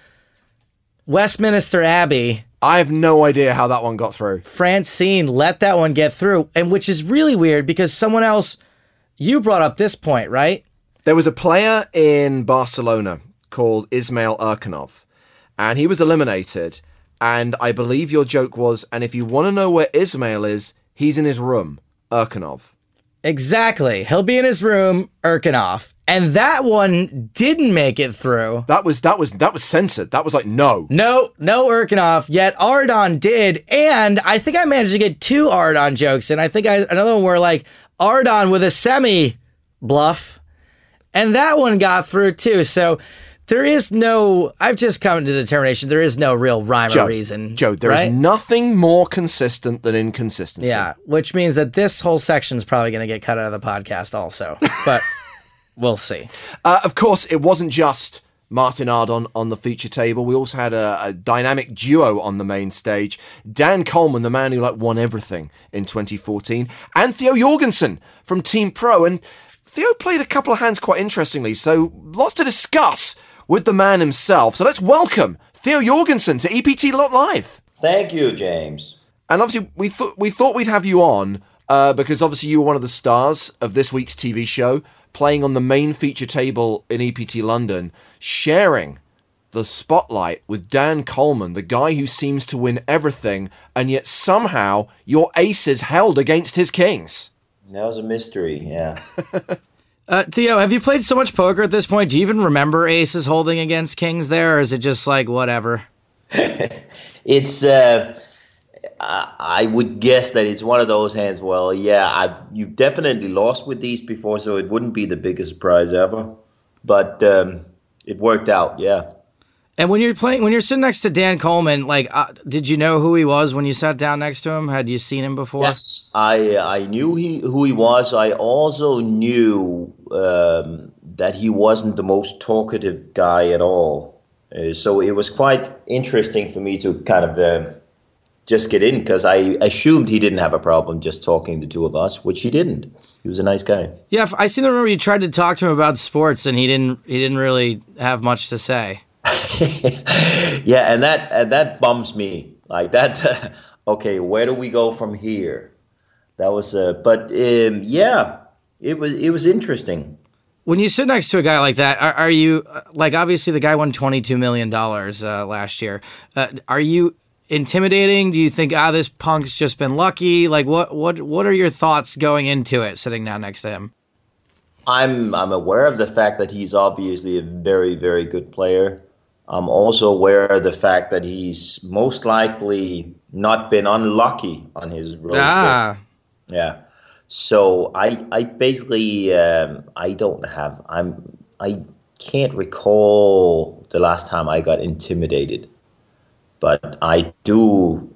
westminster abbey I have no idea how that one got through. Francine let that one get through, and which is really weird because someone else you brought up this point, right? There was a player in Barcelona called Ismail Erkanov, and he was eliminated. And I believe your joke was, and if you want to know where Ismail is, he's in his room. Erkanov. Exactly. He'll be in his room, irking off. And that one didn't make it through. That was that was that was censored. That was like no. No, no Erkanov, yet Ardon did. And I think I managed to get two Ardon jokes. And I think I another one where like Ardon with a semi bluff. And that one got through too. So there is no I've just come to the determination there is no real rhyme Joe, or reason. Joe, there is right? nothing more consistent than inconsistency. Yeah, which means that this whole section is probably going to get cut out of the podcast also. But we'll see. Uh, of course, it wasn't just Martin Ardon on the feature table. We also had a, a dynamic duo on the main stage. Dan Coleman, the man who like won everything in 2014, and Theo Jorgensen from Team Pro. And Theo played a couple of hands quite interestingly, so lots to discuss with the man himself. So let's welcome Theo Jorgensen to EPT Lot Live. Thank you, James. And obviously, we thought we thought we'd have you on uh, because obviously you were one of the stars of this week's TV show, playing on the main feature table in EPT London, sharing the spotlight with Dan Coleman, the guy who seems to win everything, and yet somehow your ace is held against his kings. That was a mystery, yeah. Uh, Theo, have you played so much poker at this point? Do you even remember aces holding against kings there, or is it just like whatever? it's uh I, I would guess that it's one of those hands. Well, yeah, I've you've definitely lost with these before, so it wouldn't be the biggest surprise ever. But um, it worked out, yeah. And when you're playing, when you're sitting next to Dan Coleman, like, uh, did you know who he was when you sat down next to him? Had you seen him before? Yes, I I knew he who he was. I also knew um, that he wasn't the most talkative guy at all. Uh, so it was quite interesting for me to kind of uh, just get in because I assumed he didn't have a problem just talking the two of us, which he didn't. He was a nice guy. Yeah, I seem to remember you tried to talk to him about sports, and he didn't. He didn't really have much to say. yeah, and that and that bums me. Like that's okay. Where do we go from here? That was, uh, but um, yeah, it was it was interesting. When you sit next to a guy like that, are, are you like obviously the guy won twenty two million dollars uh, last year? Uh, are you intimidating? Do you think ah this punk's just been lucky? Like what what what are your thoughts going into it, sitting down next to him? I'm I'm aware of the fact that he's obviously a very very good player. I'm also aware of the fact that he's most likely not been unlucky on his road. Ah, Yeah. So I I basically um, I don't have I'm I can't recall the last time I got intimidated, but I do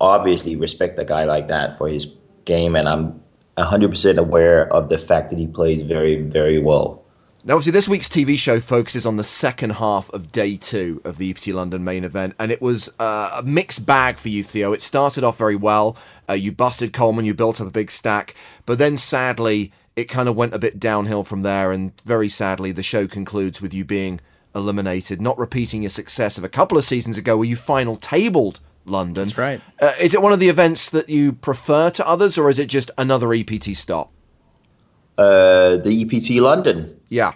obviously respect a guy like that for his game, and I'm 100% aware of the fact that he plays very very well. Now, obviously, this week's TV show focuses on the second half of day two of the EPT London main event, and it was uh, a mixed bag for you, Theo. It started off very well. Uh, you busted Coleman, you built up a big stack, but then sadly, it kind of went a bit downhill from there, and very sadly, the show concludes with you being eliminated, not repeating your success of a couple of seasons ago where you final tabled London. That's right. Uh, is it one of the events that you prefer to others, or is it just another EPT stop? Uh, the EPT London. Yeah.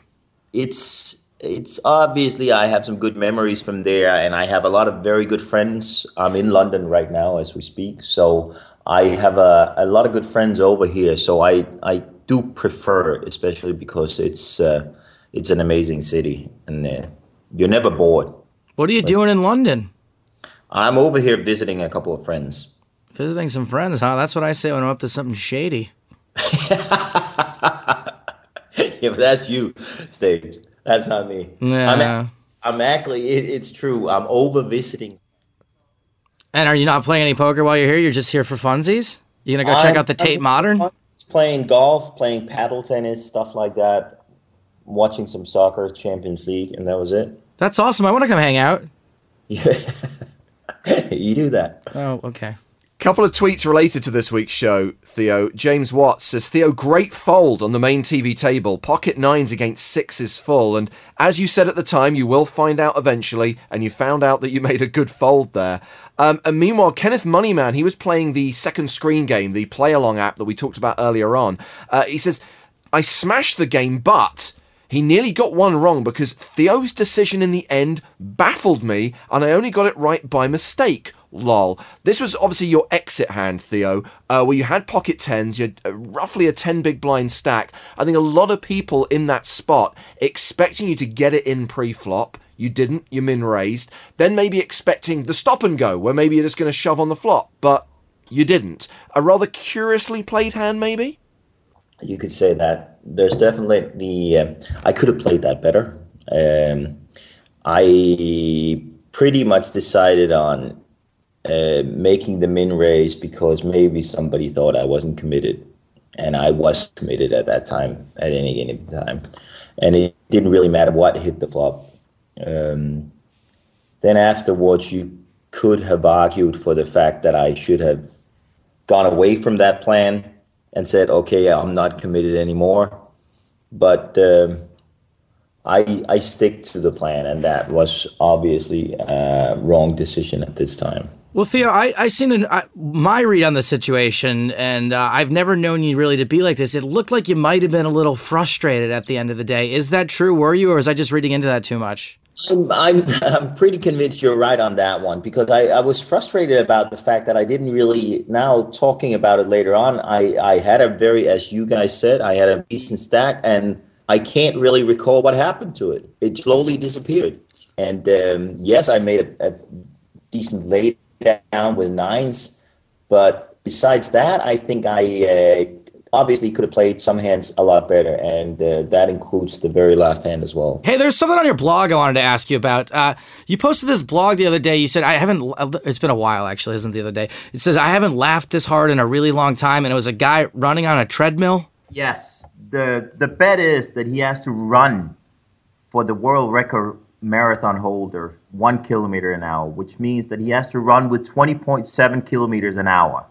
it's it's obviously I have some good memories from there, and I have a lot of very good friends. I'm in London right now as we speak, so I have a, a lot of good friends over here. So I I do prefer, especially because it's uh, it's an amazing city, and uh, you're never bored. what are you doing in London? I'm over here visiting a couple of friends. Visiting some friends, huh? That's what I say when I'm up to something shady. yeah, but that's you, Stapes. That's not me. Yeah. I'm, a- I'm actually. It, it's true. I'm over visiting And are you not playing any poker while you're here? You're just here for funsies? You gonna go check I'm- out the Tate I'm- Modern? playing golf, playing paddle tennis, stuff like that. Watching some soccer, Champions League, and that was it. That's awesome. I want to come hang out. Yeah. you do that. Oh, okay. Couple of tweets related to this week's show, Theo. James Watts says, Theo, great fold on the main TV table. Pocket nines against sixes full. And as you said at the time, you will find out eventually, and you found out that you made a good fold there. Um, and meanwhile, Kenneth Moneyman, he was playing the second screen game, the play along app that we talked about earlier on. Uh, he says, I smashed the game, but he nearly got one wrong because Theo's decision in the end baffled me, and I only got it right by mistake. Lol. This was obviously your exit hand, Theo, uh, where you had pocket tens, you had uh, roughly a 10 big blind stack. I think a lot of people in that spot expecting you to get it in pre flop. You didn't, you min raised. Then maybe expecting the stop and go, where maybe you're just going to shove on the flop, but you didn't. A rather curiously played hand, maybe? You could say that. There's definitely the. Um, I could have played that better. Um, I pretty much decided on uh, making the min raise because maybe somebody thought I wasn't committed, and I was committed at that time at any given time, and it didn't really matter what hit the flop. Um, then afterwards, you could have argued for the fact that I should have gone away from that plan and said, "Okay, I'm not committed anymore." But um, I I stick to the plan, and that was obviously a wrong decision at this time. Well, Theo, I I seen an, I, my read on the situation, and uh, I've never known you really to be like this. It looked like you might have been a little frustrated at the end of the day. Is that true? Were you, or was I just reading into that too much? I'm, I'm, I'm pretty convinced you're right on that one because I, I was frustrated about the fact that I didn't really, now talking about it later on, I, I had a very, as you guys said, I had a decent stack and I can't really recall what happened to it. It slowly disappeared. And um, yes, I made a, a decent lay down with nines, but besides that, I think I uh, obviously could have played some hands a lot better, and uh, that includes the very last hand as well. Hey, there's something on your blog I wanted to ask you about. Uh, you posted this blog the other day. You said I haven't. It's been a while, actually, isn't the other day? It says I haven't laughed this hard in a really long time, and it was a guy running on a treadmill. Yes, the the bet is that he has to run for the world record marathon holder one kilometer an hour, which means that he has to run with 20.7 kilometers an hour.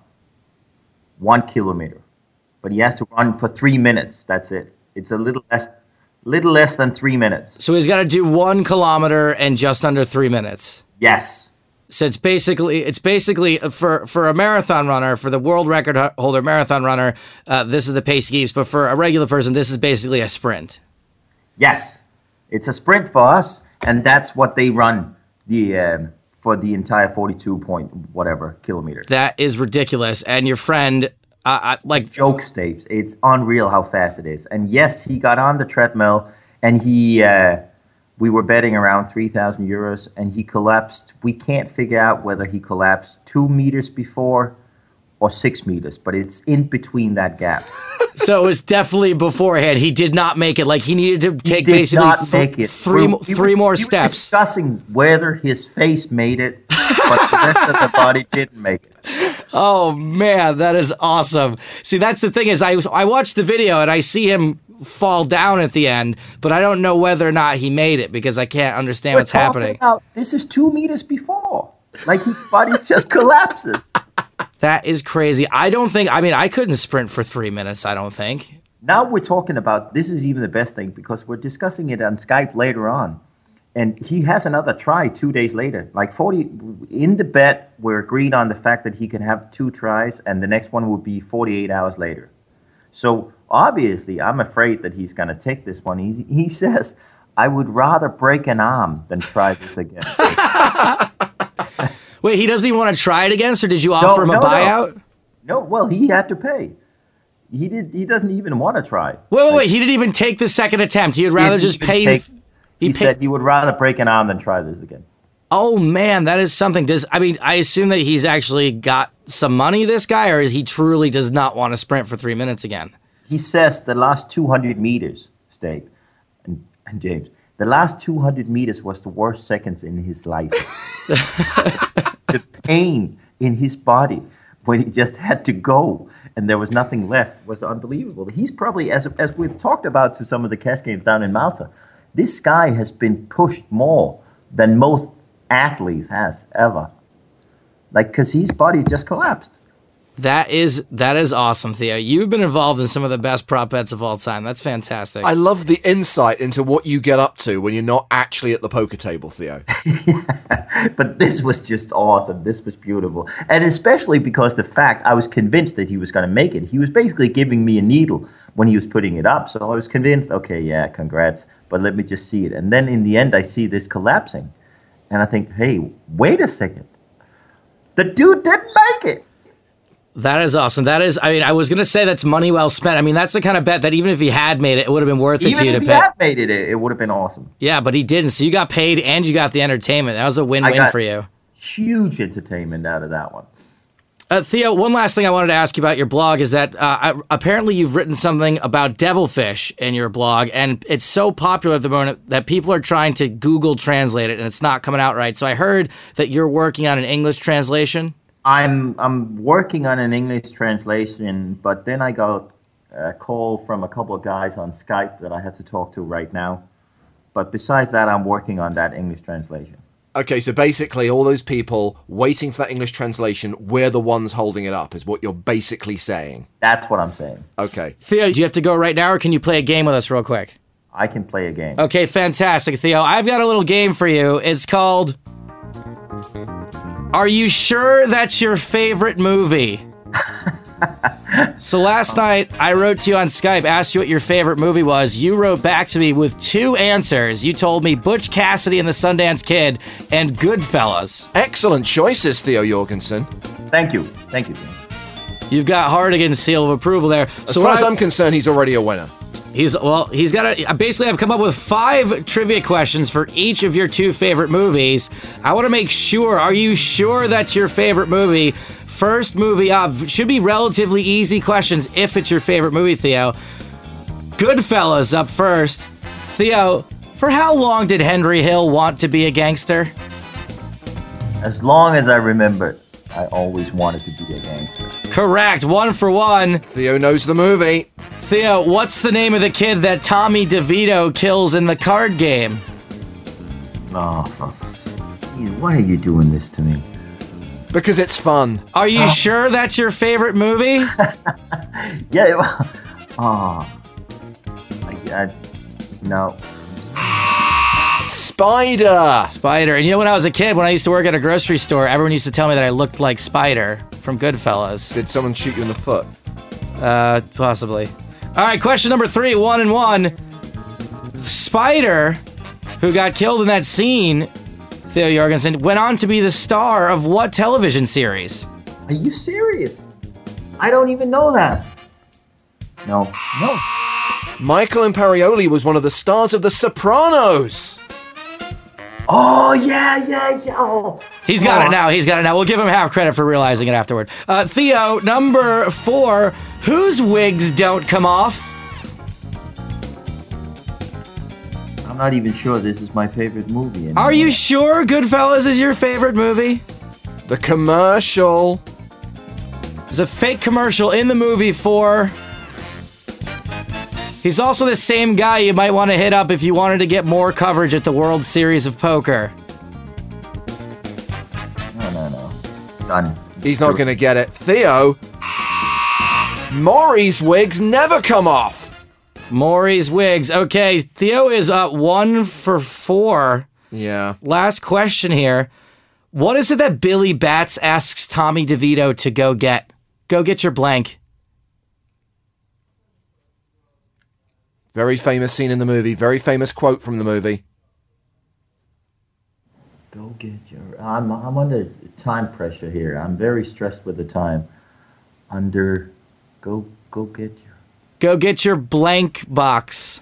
One kilometer, but he has to run for three minutes. That's it. It's a little less, little less than three minutes. So he's got to do one kilometer in just under three minutes. Yes. So it's basically it's basically for for a marathon runner, for the world record holder marathon runner, uh, this is the pace he keeps. But for a regular person, this is basically a sprint. Yes, it's a sprint for us, and that's what they run the um, for the entire 42 point whatever kilometers. That is ridiculous. And your friend, uh, uh, like joke stakes. It's unreal how fast it is. And yes, he got on the treadmill and he, uh, we were betting around 3,000 euros and he collapsed. We can't figure out whether he collapsed two meters before or six meters, but it's in between that gap. so it was definitely beforehand. He did not make it. Like he needed to take basically th- three We- three more steps. discussing whether his face made it, but the rest of the body didn't make it. Oh man, that is awesome. See, that's the thing is I I watched the video and I see him fall down at the end, but I don't know whether or not he made it because I can't understand We're what's happening. about- this is two meters before. Like his body just collapses. That is crazy. I don't think I mean I couldn't sprint for 3 minutes, I don't think. Now we're talking about this is even the best thing because we're discussing it on Skype later on. And he has another try two days later. Like 40 in the bet, we're agreed on the fact that he can have two tries, and the next one will be 48 hours later. So obviously, I'm afraid that he's going to take this one. He, he says, I would rather break an arm than try this again. Wait, he doesn't even want to try it again, so did you offer him a no, no. buyout? no, well, he had to pay. He did. He doesn't even want to try. Wait, wait, wait. He didn't even take the second attempt. He'd rather didn't just pay. take- he he said he would rather break an arm than try this again. Oh man, that is something. Does I mean I assume that he's actually got some money, this guy, or is he truly does not want to sprint for three minutes again? He says the last 200 meters, Steve and, and James, the last 200 meters was the worst seconds in his life. the pain in his body when he just had to go and there was nothing left was unbelievable. He's probably, as, as we've talked about to some of the cash games down in Malta, this guy has been pushed more than most athletes has ever. Like, because his body just collapsed. That is that is awesome, Theo. You've been involved in some of the best prop bets of all time. That's fantastic. I love the insight into what you get up to when you're not actually at the poker table, Theo. but this was just awesome. This was beautiful. And especially because the fact I was convinced that he was going to make it. He was basically giving me a needle when he was putting it up. So I was convinced, okay, yeah, congrats, but let me just see it. And then in the end, I see this collapsing. And I think, hey, wait a second. The dude didn't make it. That is awesome. That is, I mean, I was going to say that's money well spent. I mean, that's the kind of bet that even if he had made it, it would have been worth it Even to you if to he pay. had made it, it, would have been awesome. Yeah, but he didn't. So you got paid and you got the entertainment. That was a win I win got- for you. Huge entertainment out of that one. Uh, Theo, one last thing I wanted to ask you about your blog is that uh, I, apparently you've written something about devilfish in your blog, and it's so popular at the moment that people are trying to Google translate it, and it's not coming out right. So I heard that you're working on an English translation. I'm I'm working on an English translation, but then I got a call from a couple of guys on Skype that I have to talk to right now. But besides that, I'm working on that English translation. Okay, so basically, all those people waiting for that English translation, we're the ones holding it up, is what you're basically saying. That's what I'm saying. Okay. Theo, do you have to go right now, or can you play a game with us real quick? I can play a game. Okay, fantastic, Theo. I've got a little game for you. It's called Are You Sure That's Your Favorite Movie? so last night I wrote to you on Skype, asked you what your favorite movie was. You wrote back to me with two answers. You told me Butch Cassidy and the Sundance Kid and Goodfellas. Excellent choices, Theo Jorgensen. Thank you. Thank you. You've got Hartigan's seal of approval there. As so far what as I- I'm concerned, he's already a winner. He's well. He's got a. Basically, I've come up with five trivia questions for each of your two favorite movies. I want to make sure. Are you sure that's your favorite movie? First movie up should be relatively easy questions if it's your favorite movie. Theo, Goodfellas up first. Theo, for how long did Henry Hill want to be a gangster? As long as I remember, I always wanted to be a gangster. Correct. One for one. Theo knows the movie. Theo, what's the name of the kid that Tommy DeVito kills in the card game? Oh, for- Geez, why are you doing this to me? Because it's fun. Are you sure that's your favorite movie? Yeah. Oh. I, I, no. Spider. Spider. And you know, when I was a kid, when I used to work at a grocery store, everyone used to tell me that I looked like Spider from Goodfellas. Did someone shoot you in the foot? Uh, possibly. All right, question number three, one and one. Spider, who got killed in that scene, Theo Jorgensen, went on to be the star of what television series? Are you serious? I don't even know that. No. No. Michael Imperioli was one of the stars of The Sopranos. Oh, yeah, yeah, yeah. Oh. He's got it now. He's got it now. We'll give him half credit for realizing it afterward. Uh, Theo, number four. Whose wigs don't come off? I'm not even sure this is my favorite movie. Anymore. Are you sure Goodfellas is your favorite movie? The commercial. There's a fake commercial in the movie for. He's also the same guy you might want to hit up if you wanted to get more coverage at the World Series of Poker. No, no, no. Done. He's not going to get it. Theo. Maury's wigs never come off. Maury's wigs. Okay, Theo is up one for four. Yeah. Last question here. What is it that Billy Bats asks Tommy DeVito to go get? Go get your blank. Very famous scene in the movie. Very famous quote from the movie. Go get your. I'm, I'm under time pressure here. I'm very stressed with the time. Under. Go, go get your. Go get your blank box.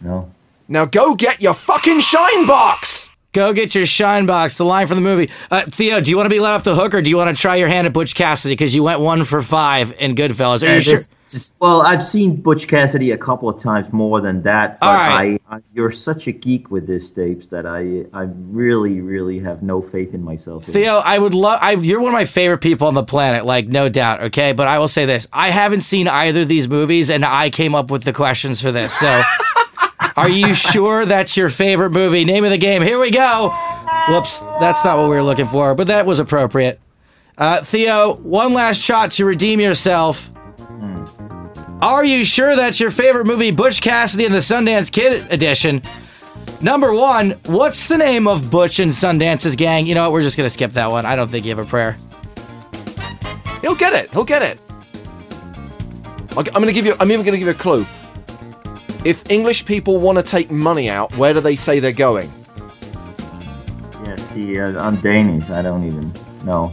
No. Now go get your fucking shine box. Go get your shine box. The line from the movie. Uh, Theo, do you want to be let off the hook, or do you want to try your hand at Butch Cassidy because you went one for five in Goodfellas? Are you Uh, sure? this- this- well, I've seen Butch Cassidy a couple of times more than that. But All right. I, I, you're such a geek with this, Stapes, that I, I really, really have no faith in myself. Theo, I would love. I, you're one of my favorite people on the planet, like no doubt. Okay, but I will say this: I haven't seen either of these movies, and I came up with the questions for this. So, are you sure that's your favorite movie? Name of the game. Here we go. Whoops, that's not what we were looking for, but that was appropriate. Uh, Theo, one last shot to redeem yourself. Are you sure that's your favorite movie, Butch Cassidy and the Sundance Kid edition? Number one, what's the name of Butch and Sundance's gang? You know what? We're just gonna skip that one. I don't think you have a prayer. He'll get it. He'll get it. I'll g- I'm going to give you. I'm even going to give you a clue. If English people want to take money out, where do they say they're going? Yes. see. Uh, I'm Danish. I don't even know.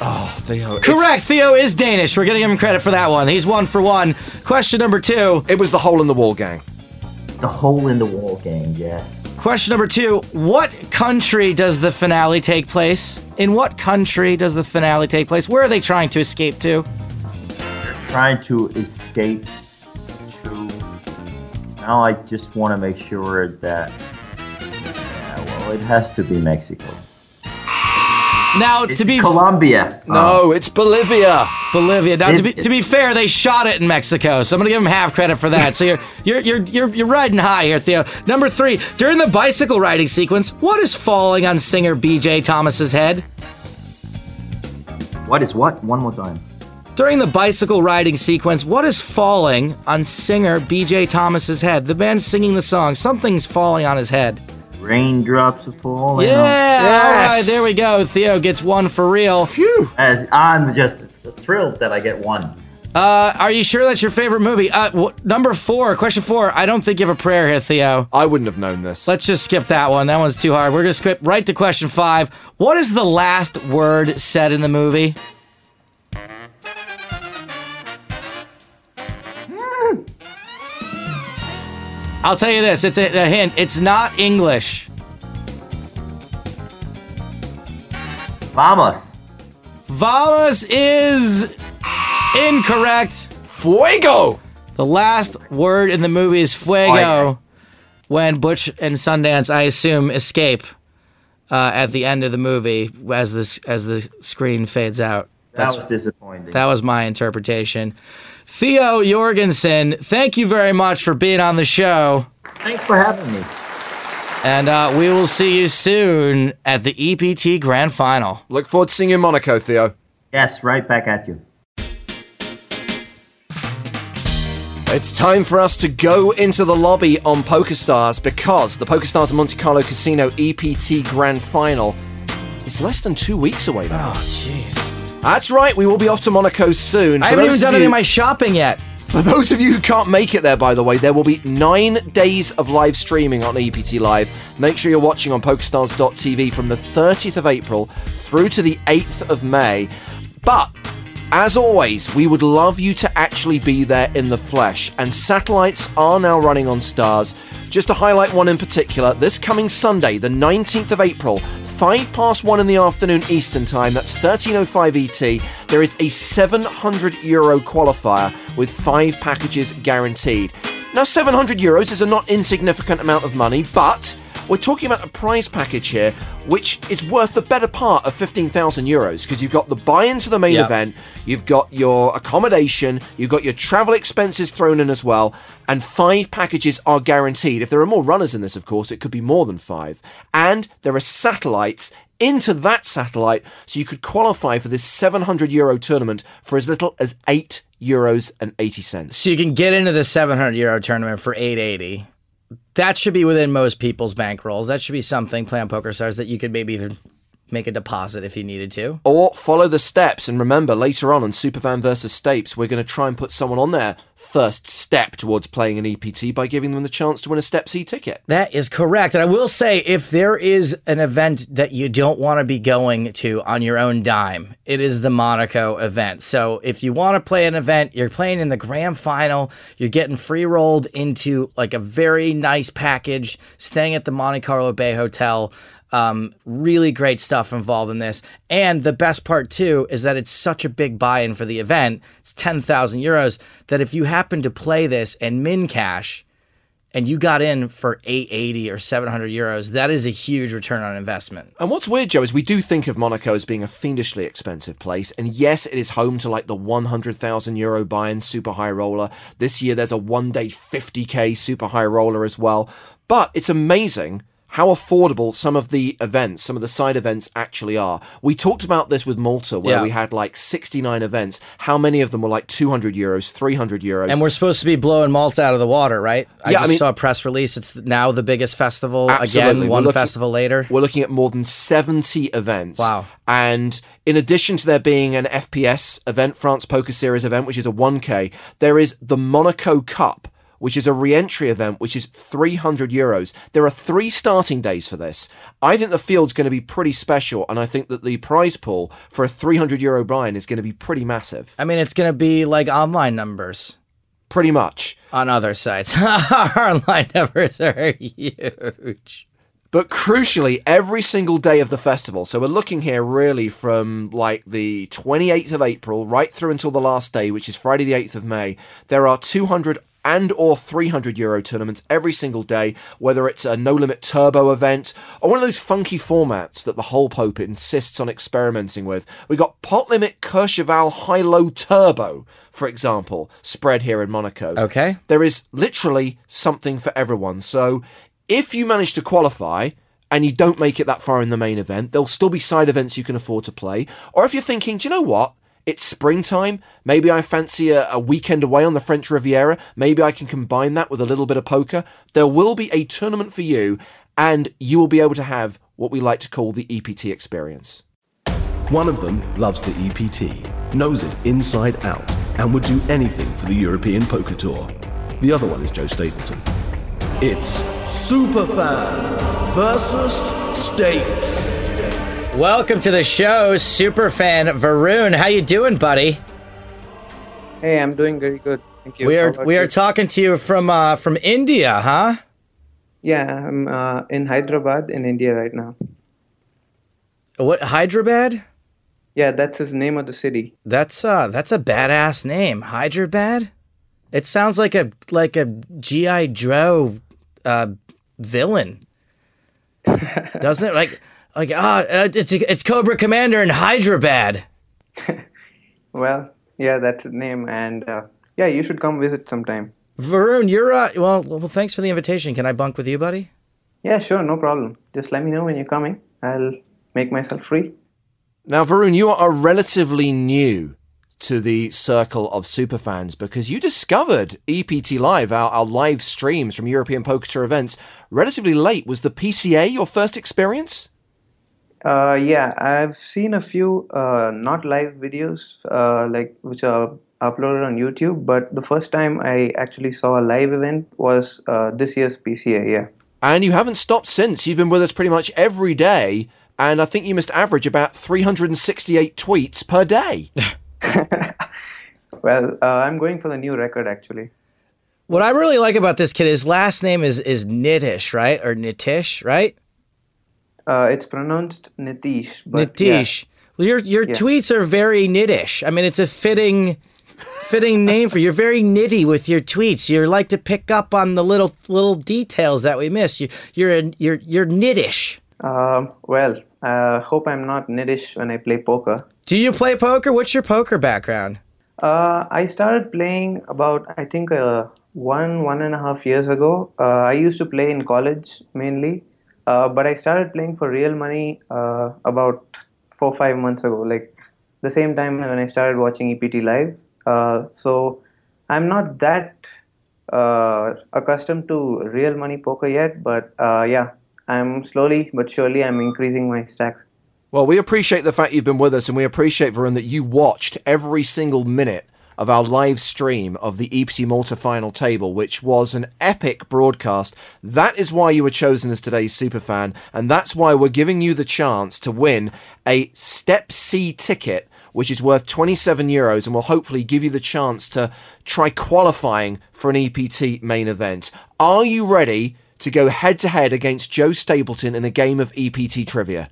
Oh, Theo. it's- Correct. Theo is Danish. We're going to give him credit for that one. He's one for one. Question number two. It was the hole in the wall gang. The hole in the wall gang, Yes. Question number two. What country does the finale take place? In what country does the finale take place? Where are they trying to escape to? They're Trying to escape to. Now I just want to make sure that. Yeah, well, it has to be Mexico. Now, It's to be Colombia. No, oh. it's Bolivia. Bolivia. Now, to be to be fair, they shot it in Mexico, so I'm gonna give them half credit for that. So you're you're you're you're you're riding high here, Theo. Number three, during the bicycle riding sequence, what is falling on singer B.J. Thomas's head? What is what? One more time. During the bicycle riding sequence, what is falling on singer B.J. Thomas's head? The band's singing the song. Something's falling on his head. Raindrops are falling. Yeah. Yes. right, there we go. Theo gets one for real. Phew. As I'm just thrilled that I get one. Uh, are you sure that's your favorite movie? Uh, w- number four, question four. I don't think you have a prayer here, Theo. I wouldn't have known this. Let's just skip that one. That one's too hard. We're gonna skip right to question five. What is the last word said in the movie? I'll tell you this. It's a, a hint. It's not English. Vamos. Vamos is incorrect. Fuego. The last word in the movie is fuego. Fire. When Butch and Sundance, I assume, escape uh, at the end of the movie as this as the screen fades out. That was disappointing. That was my interpretation. Theo Jorgensen, thank you very much for being on the show. Thanks for having me. And uh, we will see you soon at the EPT Grand Final. Look forward to seeing you in Monaco, Theo. Yes, right back at you. It's time for us to go into the lobby on PokerStars because the PokerStars Monte Carlo Casino EPT Grand Final is less than two weeks away now. Oh, jeez. That's right, we will be off to Monaco soon. I For haven't even done of any of my shopping yet. For those of you who can't make it there, by the way, there will be nine days of live streaming on EPT Live. Make sure you're watching on PokerStars.tv from the 30th of April through to the 8th of May. But as always, we would love you to actually be there in the flesh, and satellites are now running on stars. Just to highlight one in particular, this coming Sunday, the 19th of April, 5 past 1 in the afternoon Eastern Time, that's 1305 ET, there is a 700 euro qualifier with 5 packages guaranteed. Now, 700 euros is a not insignificant amount of money, but we're talking about a prize package here, which is worth the better part of 15,000 euros because you've got the buy into the main Yep. event, you've got your accommodation, you've got your travel expenses thrown in as well, and five packages are guaranteed. If there are more runners in this, of course, it could be more than five. And there are satellites into that satellite, so you could qualify for this 700 euro tournament for as little as 8 euros and 80 cents. So you can get into the 700 euro tournament for 880. That should be within most people's bankrolls. That should be something, play on Poker Stars, that you could maybe even make a deposit if you needed to. Or follow the steps. And remember, later on on Superfan versus Stapes, we're going to try and put someone on their first step towards playing an EPT by giving them the chance to win a Step C ticket. That is correct. And I will say, if there is an event that you don't want to be going to on your own dime, it is the Monaco event. So if you want to play an event, you're playing in the grand final, you're getting free rolled into like a very nice package, staying at the Monte Carlo Bay Hotel. Um, really great stuff involved in this. And the best part too is that it's such a big buy-in for the event. It's 10,000 euros that if you happen to play this and min cash, and you got in for 880 or 700 euros, that is a huge return on investment. And what's weird, Joe, is we do think of Monaco as being a fiendishly expensive place. And yes, it is home to like the 100,000 euro buy in super high roller. This year, there's a one day 50k super high roller as well. But it's amazing how affordable some of the events, some of the side events actually are. We talked about this with Malta, where Yeah. we had like 69 events. How many of them were like 200 euros, 300 euros? And we're supposed to be blowing Malta out of the water, right? I Yeah, I mean- saw a press release. It's now the biggest festival Absolutely. again, one looking- festival later. We're looking at more than 70 events. Wow. And in addition to there being an FPS event, France Poker Series event, which is a 1K, there is the Monaco Cup, which is a re-entry event, which is 300 euros. There are three starting days for this. I think the field's going to be pretty special, and I think that the prize pool for a 300 euro buy-in is going to be pretty massive. I mean, it's going to be like online numbers Pretty much. on other sites. Our online numbers are huge. But crucially, every single day of the festival, so we're looking here really from like the 28th of April right through until the last day, which is Friday the 8th of May, there are 200 and or 300 euro tournaments every single day, whether it's a no limit turbo event or one of those funky formats that the whole Pope insists on experimenting with. We got pot limit Courchevel high low turbo, for example, spread here in Monaco. Okay. There is literally something for everyone. So if you manage to qualify and you don't make it that far in the main event, there'll still be side events you can afford to play. Or if you're thinking, do you know what? It's springtime. Maybe I fancy a, a weekend away on the French Riviera. Maybe I can combine that with a little bit of poker. There will be a tournament for you, and you will be able to have what we like to call the EPT experience. One of them loves the EPT, knows it inside out, and would do anything for the European Poker Tour. The other one is Joe Stapleton. It's Superfan versus Stapes. Welcome to the show, superfan Varun. How you doing, buddy? Hey, I'm doing very good. Thank you. We are we are talking to you from uh, from India, huh? Yeah, I'm uh, in Hyderabad in India right now. What Hyderabad? Yeah, that's his name of the city. That's uh that's a badass name, Hyderabad. It sounds like a like a GI Joe uh, villain, doesn't it? Like like ah, uh, it's it's Cobra Commander in Hyderabad. Well, yeah, that's the name, and uh, yeah, you should come visit sometime. Varun, you're uh well well thanks for the invitation. Can I bunk with you, buddy? Yeah, sure, no problem. Just let me know when you're coming. I'll make myself free. Now, Varun, you are relatively new to the circle of superfans because you discovered EPT Live, our, our live streams from European Poker Tour events, relatively late. Was the PCA your first experience? Uh, yeah, I've seen a few uh, not live videos, uh, like which are uploaded on YouTube. But the first time I actually saw a live event was uh, this year's PCA. Yeah. And you haven't stopped since. You've been with us pretty much every day. And I think you must average about 368 tweets per day. Well, uh, I'm going for the new record actually. What I really like about this kid, his last name is is Nitish, right? Or Nitish, right? Uh, it's pronounced Nitish. But yeah. Well, your your Yeah. tweets are very nitish. I mean, it's a fitting fitting name for you. You're very nitty with your tweets. You like to pick up on the little little details that we miss. You you're a, you're you're nitish. Um, well, uh, hope I'm not nittish when I play poker. Do you play poker? What's your poker background? Uh, I started playing about I think uh, one one and a half years ago. Uh, I used to play in college mainly, uh, but I started playing for real money uh, about four five months ago. Like the same time when I started watching EPT live. Uh, so I'm not that uh, accustomed to real money poker yet, but uh, yeah, I'm slowly but surely I'm increasing my stacks. Well, we appreciate the fact you've been with us, and we appreciate, Varun, that you watched every single minute of our live stream of the EPT Malta final table, which was an epic broadcast. That is why you were chosen as today's superfan, and that's why we're giving you the chance to win a Step C ticket, which is worth 27 euros, and will hopefully give you the chance to try qualifying for an EPT main event. Are you ready to go head to head against Joe Stapleton in a game of EPT trivia?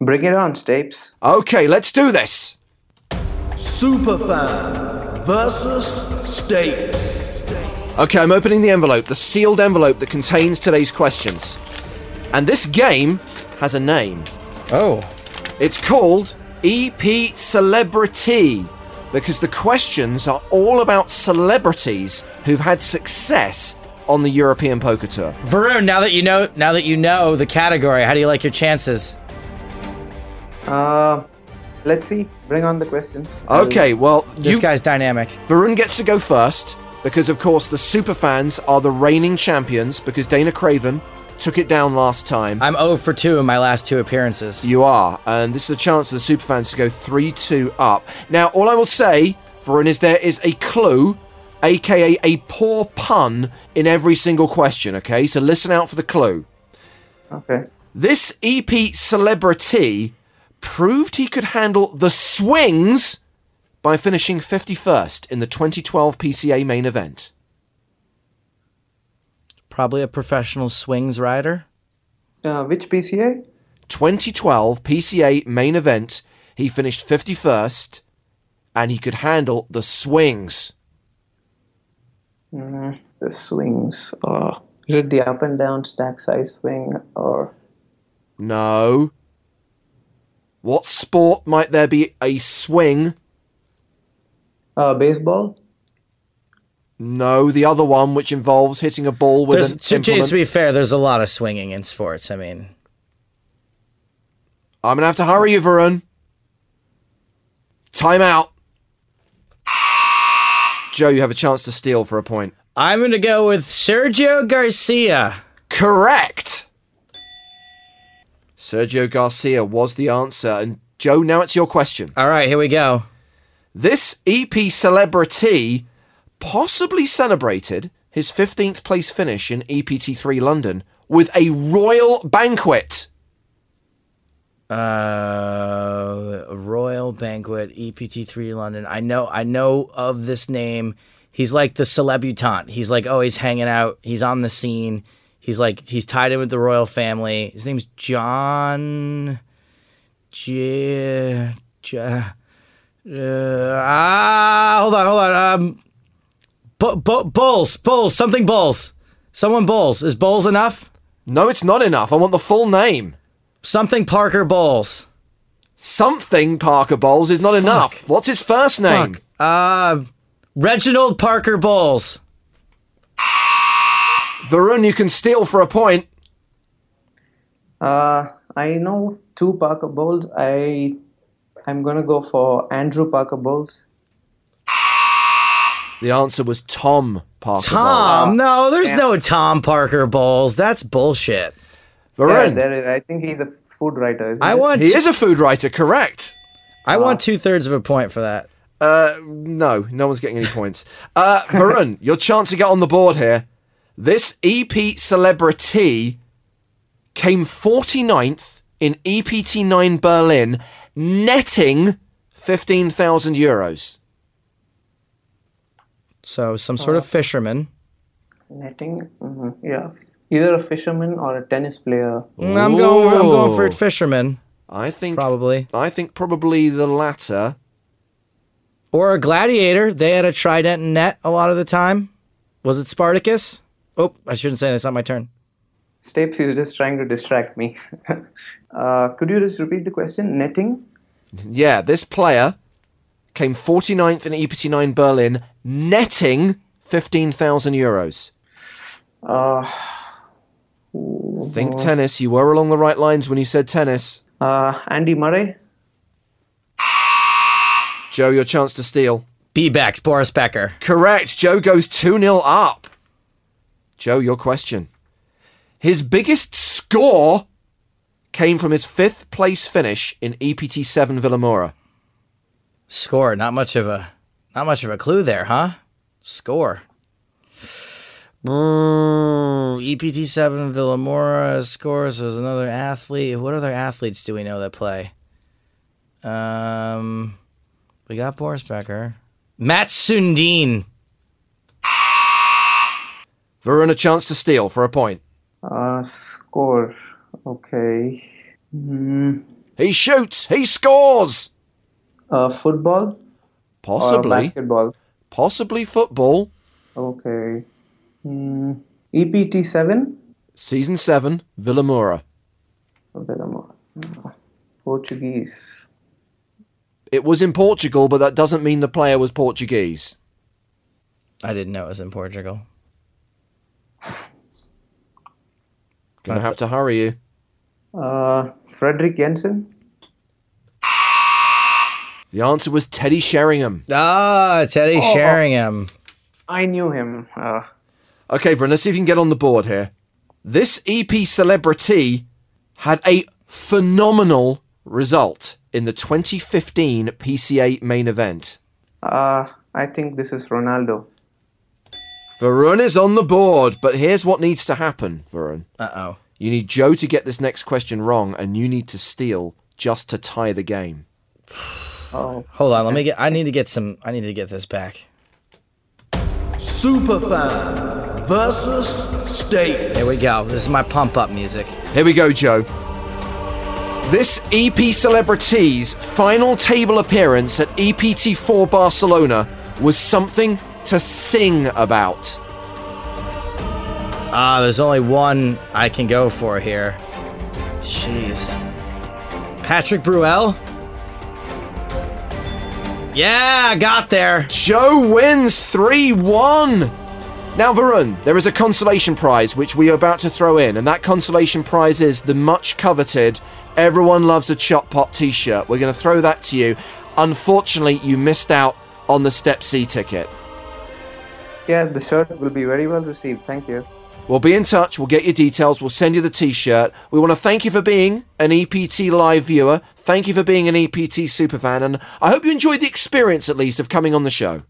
Bring it on, Stapes. Okay, let's do this. Superfan versus Stapes. Okay, I'm opening the envelope, the sealed envelope that contains today's questions. And this game has a name. Oh, It's called EP Celebrity because the questions are all about celebrities who've had success on the European Poker Tour. Varun. Now that you know now that you know the category, how do you like your chances? Uh, let's see. Bring on the questions. Okay, well, This you, guy's dynamic. Varun gets to go first because, of course, the superfans are the reigning champions because Dana Craven took it down last time. I'm 0 for 2 in my last two appearances. You are, and this is a chance for the superfans to go 3 2 up. Now, all I will say, Varun, is there is a clue aka a poor pun in every single question, okay? So listen out for the clue. Okay. This EP celebrity proved he could handle the swings by finishing 51st in the 2012 PCA main event. Probably a professional swings rider. Uh, which PCA? 2012 PCA main event, he finished 51st and he could handle the swings. Mm, the swings. Uh, is it the up and down stack size swing or No. What sport might there be a swing? uh, baseball? No, the other one, which involves hitting a ball with There's, an to, implement. James, to be fair, there's a lot of swinging in sports. I mean, I'm gonna have to hurry you, Varun. Time out. Joe, you have a chance to steal for a point. I'm going to go with Sergio Garcia. Correct. Sergio Garcia was the answer. And Joe, now it's your question. All right, here we go. This EP celebrity possibly celebrated his 15th place finish in EPT3 London with a royal banquet. Uh, Royal Banquet, EPT3 London. I know, I know of this name. He's like the celebutant. He's like always hanging out. He's on the scene. He's like he's tied in with the royal family. His name's John. J. J. Uh, ah, hold on, hold on. Um, bu- bu- Bulls, Bulls, something Bulls. Someone Bulls. Is Bulls enough? No, it's not enough. I want the full name. Something Parker Bowles. Something Parker Bowles is not enough. What's his first name? Fuck. Uh, Reginald Parker Bowles. Varun, you can steal for a point. Uh, I know two Parker Bowles. I I'm gonna go for Andrew Parker Bowles. The answer was Tom Parker Tom? Bowles. No, there's Yeah. no Tom Parker Bowles. That's bullshit. Yeah, Varun, there is, I think he's a food writer. Isn't I it? want. he is a food writer, correct. I want two thirds of a point for that. Uh, no, no one's getting any points. Uh, Varun, your chance to get on the board here. This EP celebrity came 49th in EPT9 Berlin, netting 15,000 euros. So some sort of fisherman. netting. hmm Yeah, either a fisherman or a tennis player. Mm, I'm going. I'm going for a fisherman, I think probably, I think probably the latter. or a gladiator. They had a trident net a lot of the time. Was it Spartacus? Oh, I shouldn't say that. It's not my turn. Stapes is just trying to distract me. uh, could you just repeat the question? Netting. Yeah, this player came 49th in EPT9 Berlin, netting 15,000 euros. Uh, Think tennis. You were along the right lines when you said tennis. uh, Andy Murray. Joe, your chance to steal. B-backs, Boris Becker. Correct. Joe goes 2 0 up. Joe, your question. His biggest score came from his fifth place finish in EPT 7 Vilamoura. Score. Not much of a, not much of a clue there, huh? Score. EPT seven Vilamoura scores. There's another athlete. What other athletes do we know that play? Um, we got Boris Becker, Mats Sundin. Varun, a chance to steal for a point. Uh, score. Okay. Mm, He shoots. He scores. uh, football or Possibly. basketball. Possibly football. Okay. Mm, EPT seven. Season 7, Vilamoura. Portuguese. It was in Portugal, but that doesn't mean the player was Portuguese. I didn't know it was in Portugal. Gonna have to hurry you. Uh, Frederick Jensen. The answer was Teddy Sheringham. Ah, Teddy Oh. Sheringham. I knew him. Uh, Okay, Varun, let's see if you can get on the board here. This EP celebrity had a phenomenal result in the 2015 PCA main event. uh, I think this is Ronaldo. Varun is on the board, but here's what needs to happen, Varun. Uh oh. You need Joe to get this next question wrong, and you need to steal just to tie the game. Oh, Hold on, let me get. I need to get some. I need to get this back. Superfan versus Stapes. Here we go. This is my pump up music. Here we go, Joe. This EP Celebrities' final table appearance at EPT4 Barcelona was something to sing about. Ah, there's only one I can go for here. Jeez. Patrick Bruel? Yeah, got there. Joe wins 3 1. Now, Varun, there is a consolation prize which we are about to throw in, and that consolation prize is the much coveted Everyone Loves a Chop Pot t shirt. We're going to throw that to you. Unfortunately, you missed out on the Step C ticket. Yeah, the shirt will be very well received. Thank you. We'll be in touch. We'll get your details. We'll send you the t-shirt. We want to thank you for being an EPT live viewer. Thank you for being an EPT superfan, and I hope you enjoyed the experience at least of coming on the show.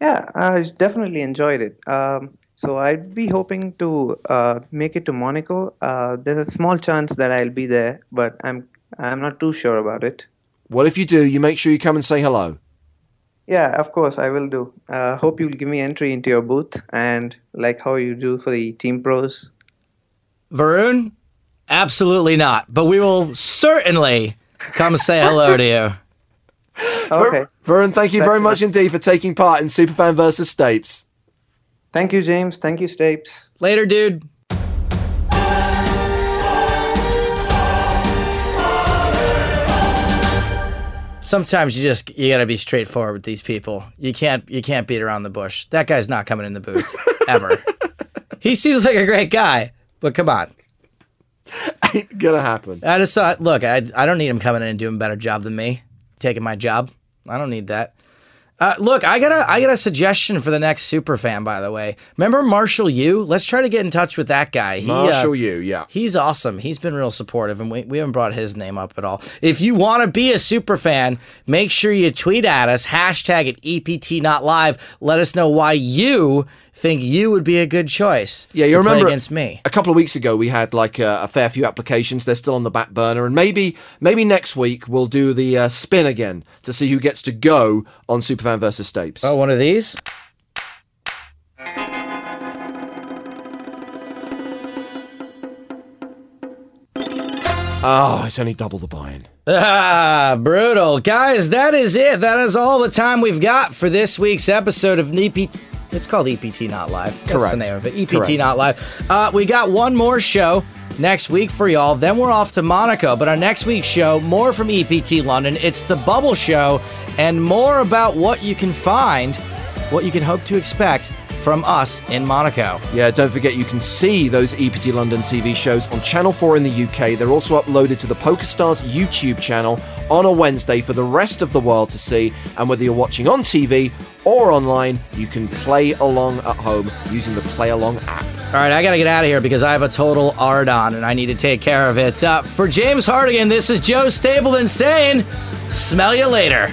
Yeah, I definitely enjoyed it. Um, so I'd be hoping to uh, make it to Monaco. Uh, there's a small chance that I'll be there, but I'm I'm not too sure about it. Well, if you do, you make sure you come and say hello. Yeah, of course I will do. Uh, hope you'll give me entry into your booth and like how you do for the team pros. Varun? Absolutely not. But we will certainly come say hello to you. Okay. Varun, thank you very much indeed for taking part in Superfan versus Stapes. Thank you, James. Thank you, Stapes. Later, dude. Sometimes you just you gotta be straightforward with these people. You can't you can't beat around the bush. That guy's not coming in the booth ever. he seems like a great guy, but come on. Ain't gonna happen. I just thought, look, I I don't need him coming in and doing a better job than me, taking my job. I don't need that. Uh, look, I got a I got a suggestion for the next super fan. By the way, remember Marshall Yu? Let's try to get in touch with that guy. He, uh, Marshall Yu, yeah. He's awesome. He's been real supportive, and we, we haven't brought his name up at all. If you want to be a super fan, make sure you tweet at us, hashtag it EPT not live. Let us know why you think you would be a good choice. Yeah, you remember against me. A couple of weeks ago, we had like a, a fair few applications. They're still on the back burner, and maybe maybe next week we'll do the uh, spin again to see who gets to go on Superfan versus Stapes. Oh, one of these. Oh, it's only double the buy-in. Ah, brutal. Guys, that is it. That is all the time we've got for this week's episode of EP. It's called EPT Not Live. That's the name of it. EPT Correct. Not Live. Uh, we got one more show next week for y'all. Then we're off to Monaco. But our next week's show, more from EPT London. It's the Bubble Show and more about what you can find, what you can hope to expect from us in Monaco. Yeah, don't forget you can see those EPT London TV shows on Channel 4 in the UK. They're also uploaded to the PokerStars YouTube channel on a Wednesday for the rest of the world to see. And whether you're watching on TV or online, you can play along at home using the Play Along app. All right, I got to get out of here because I have a total Ardon and I need to take care of it. Uh, for James Hartigan, this is Joe Stapleton saying, smell you later.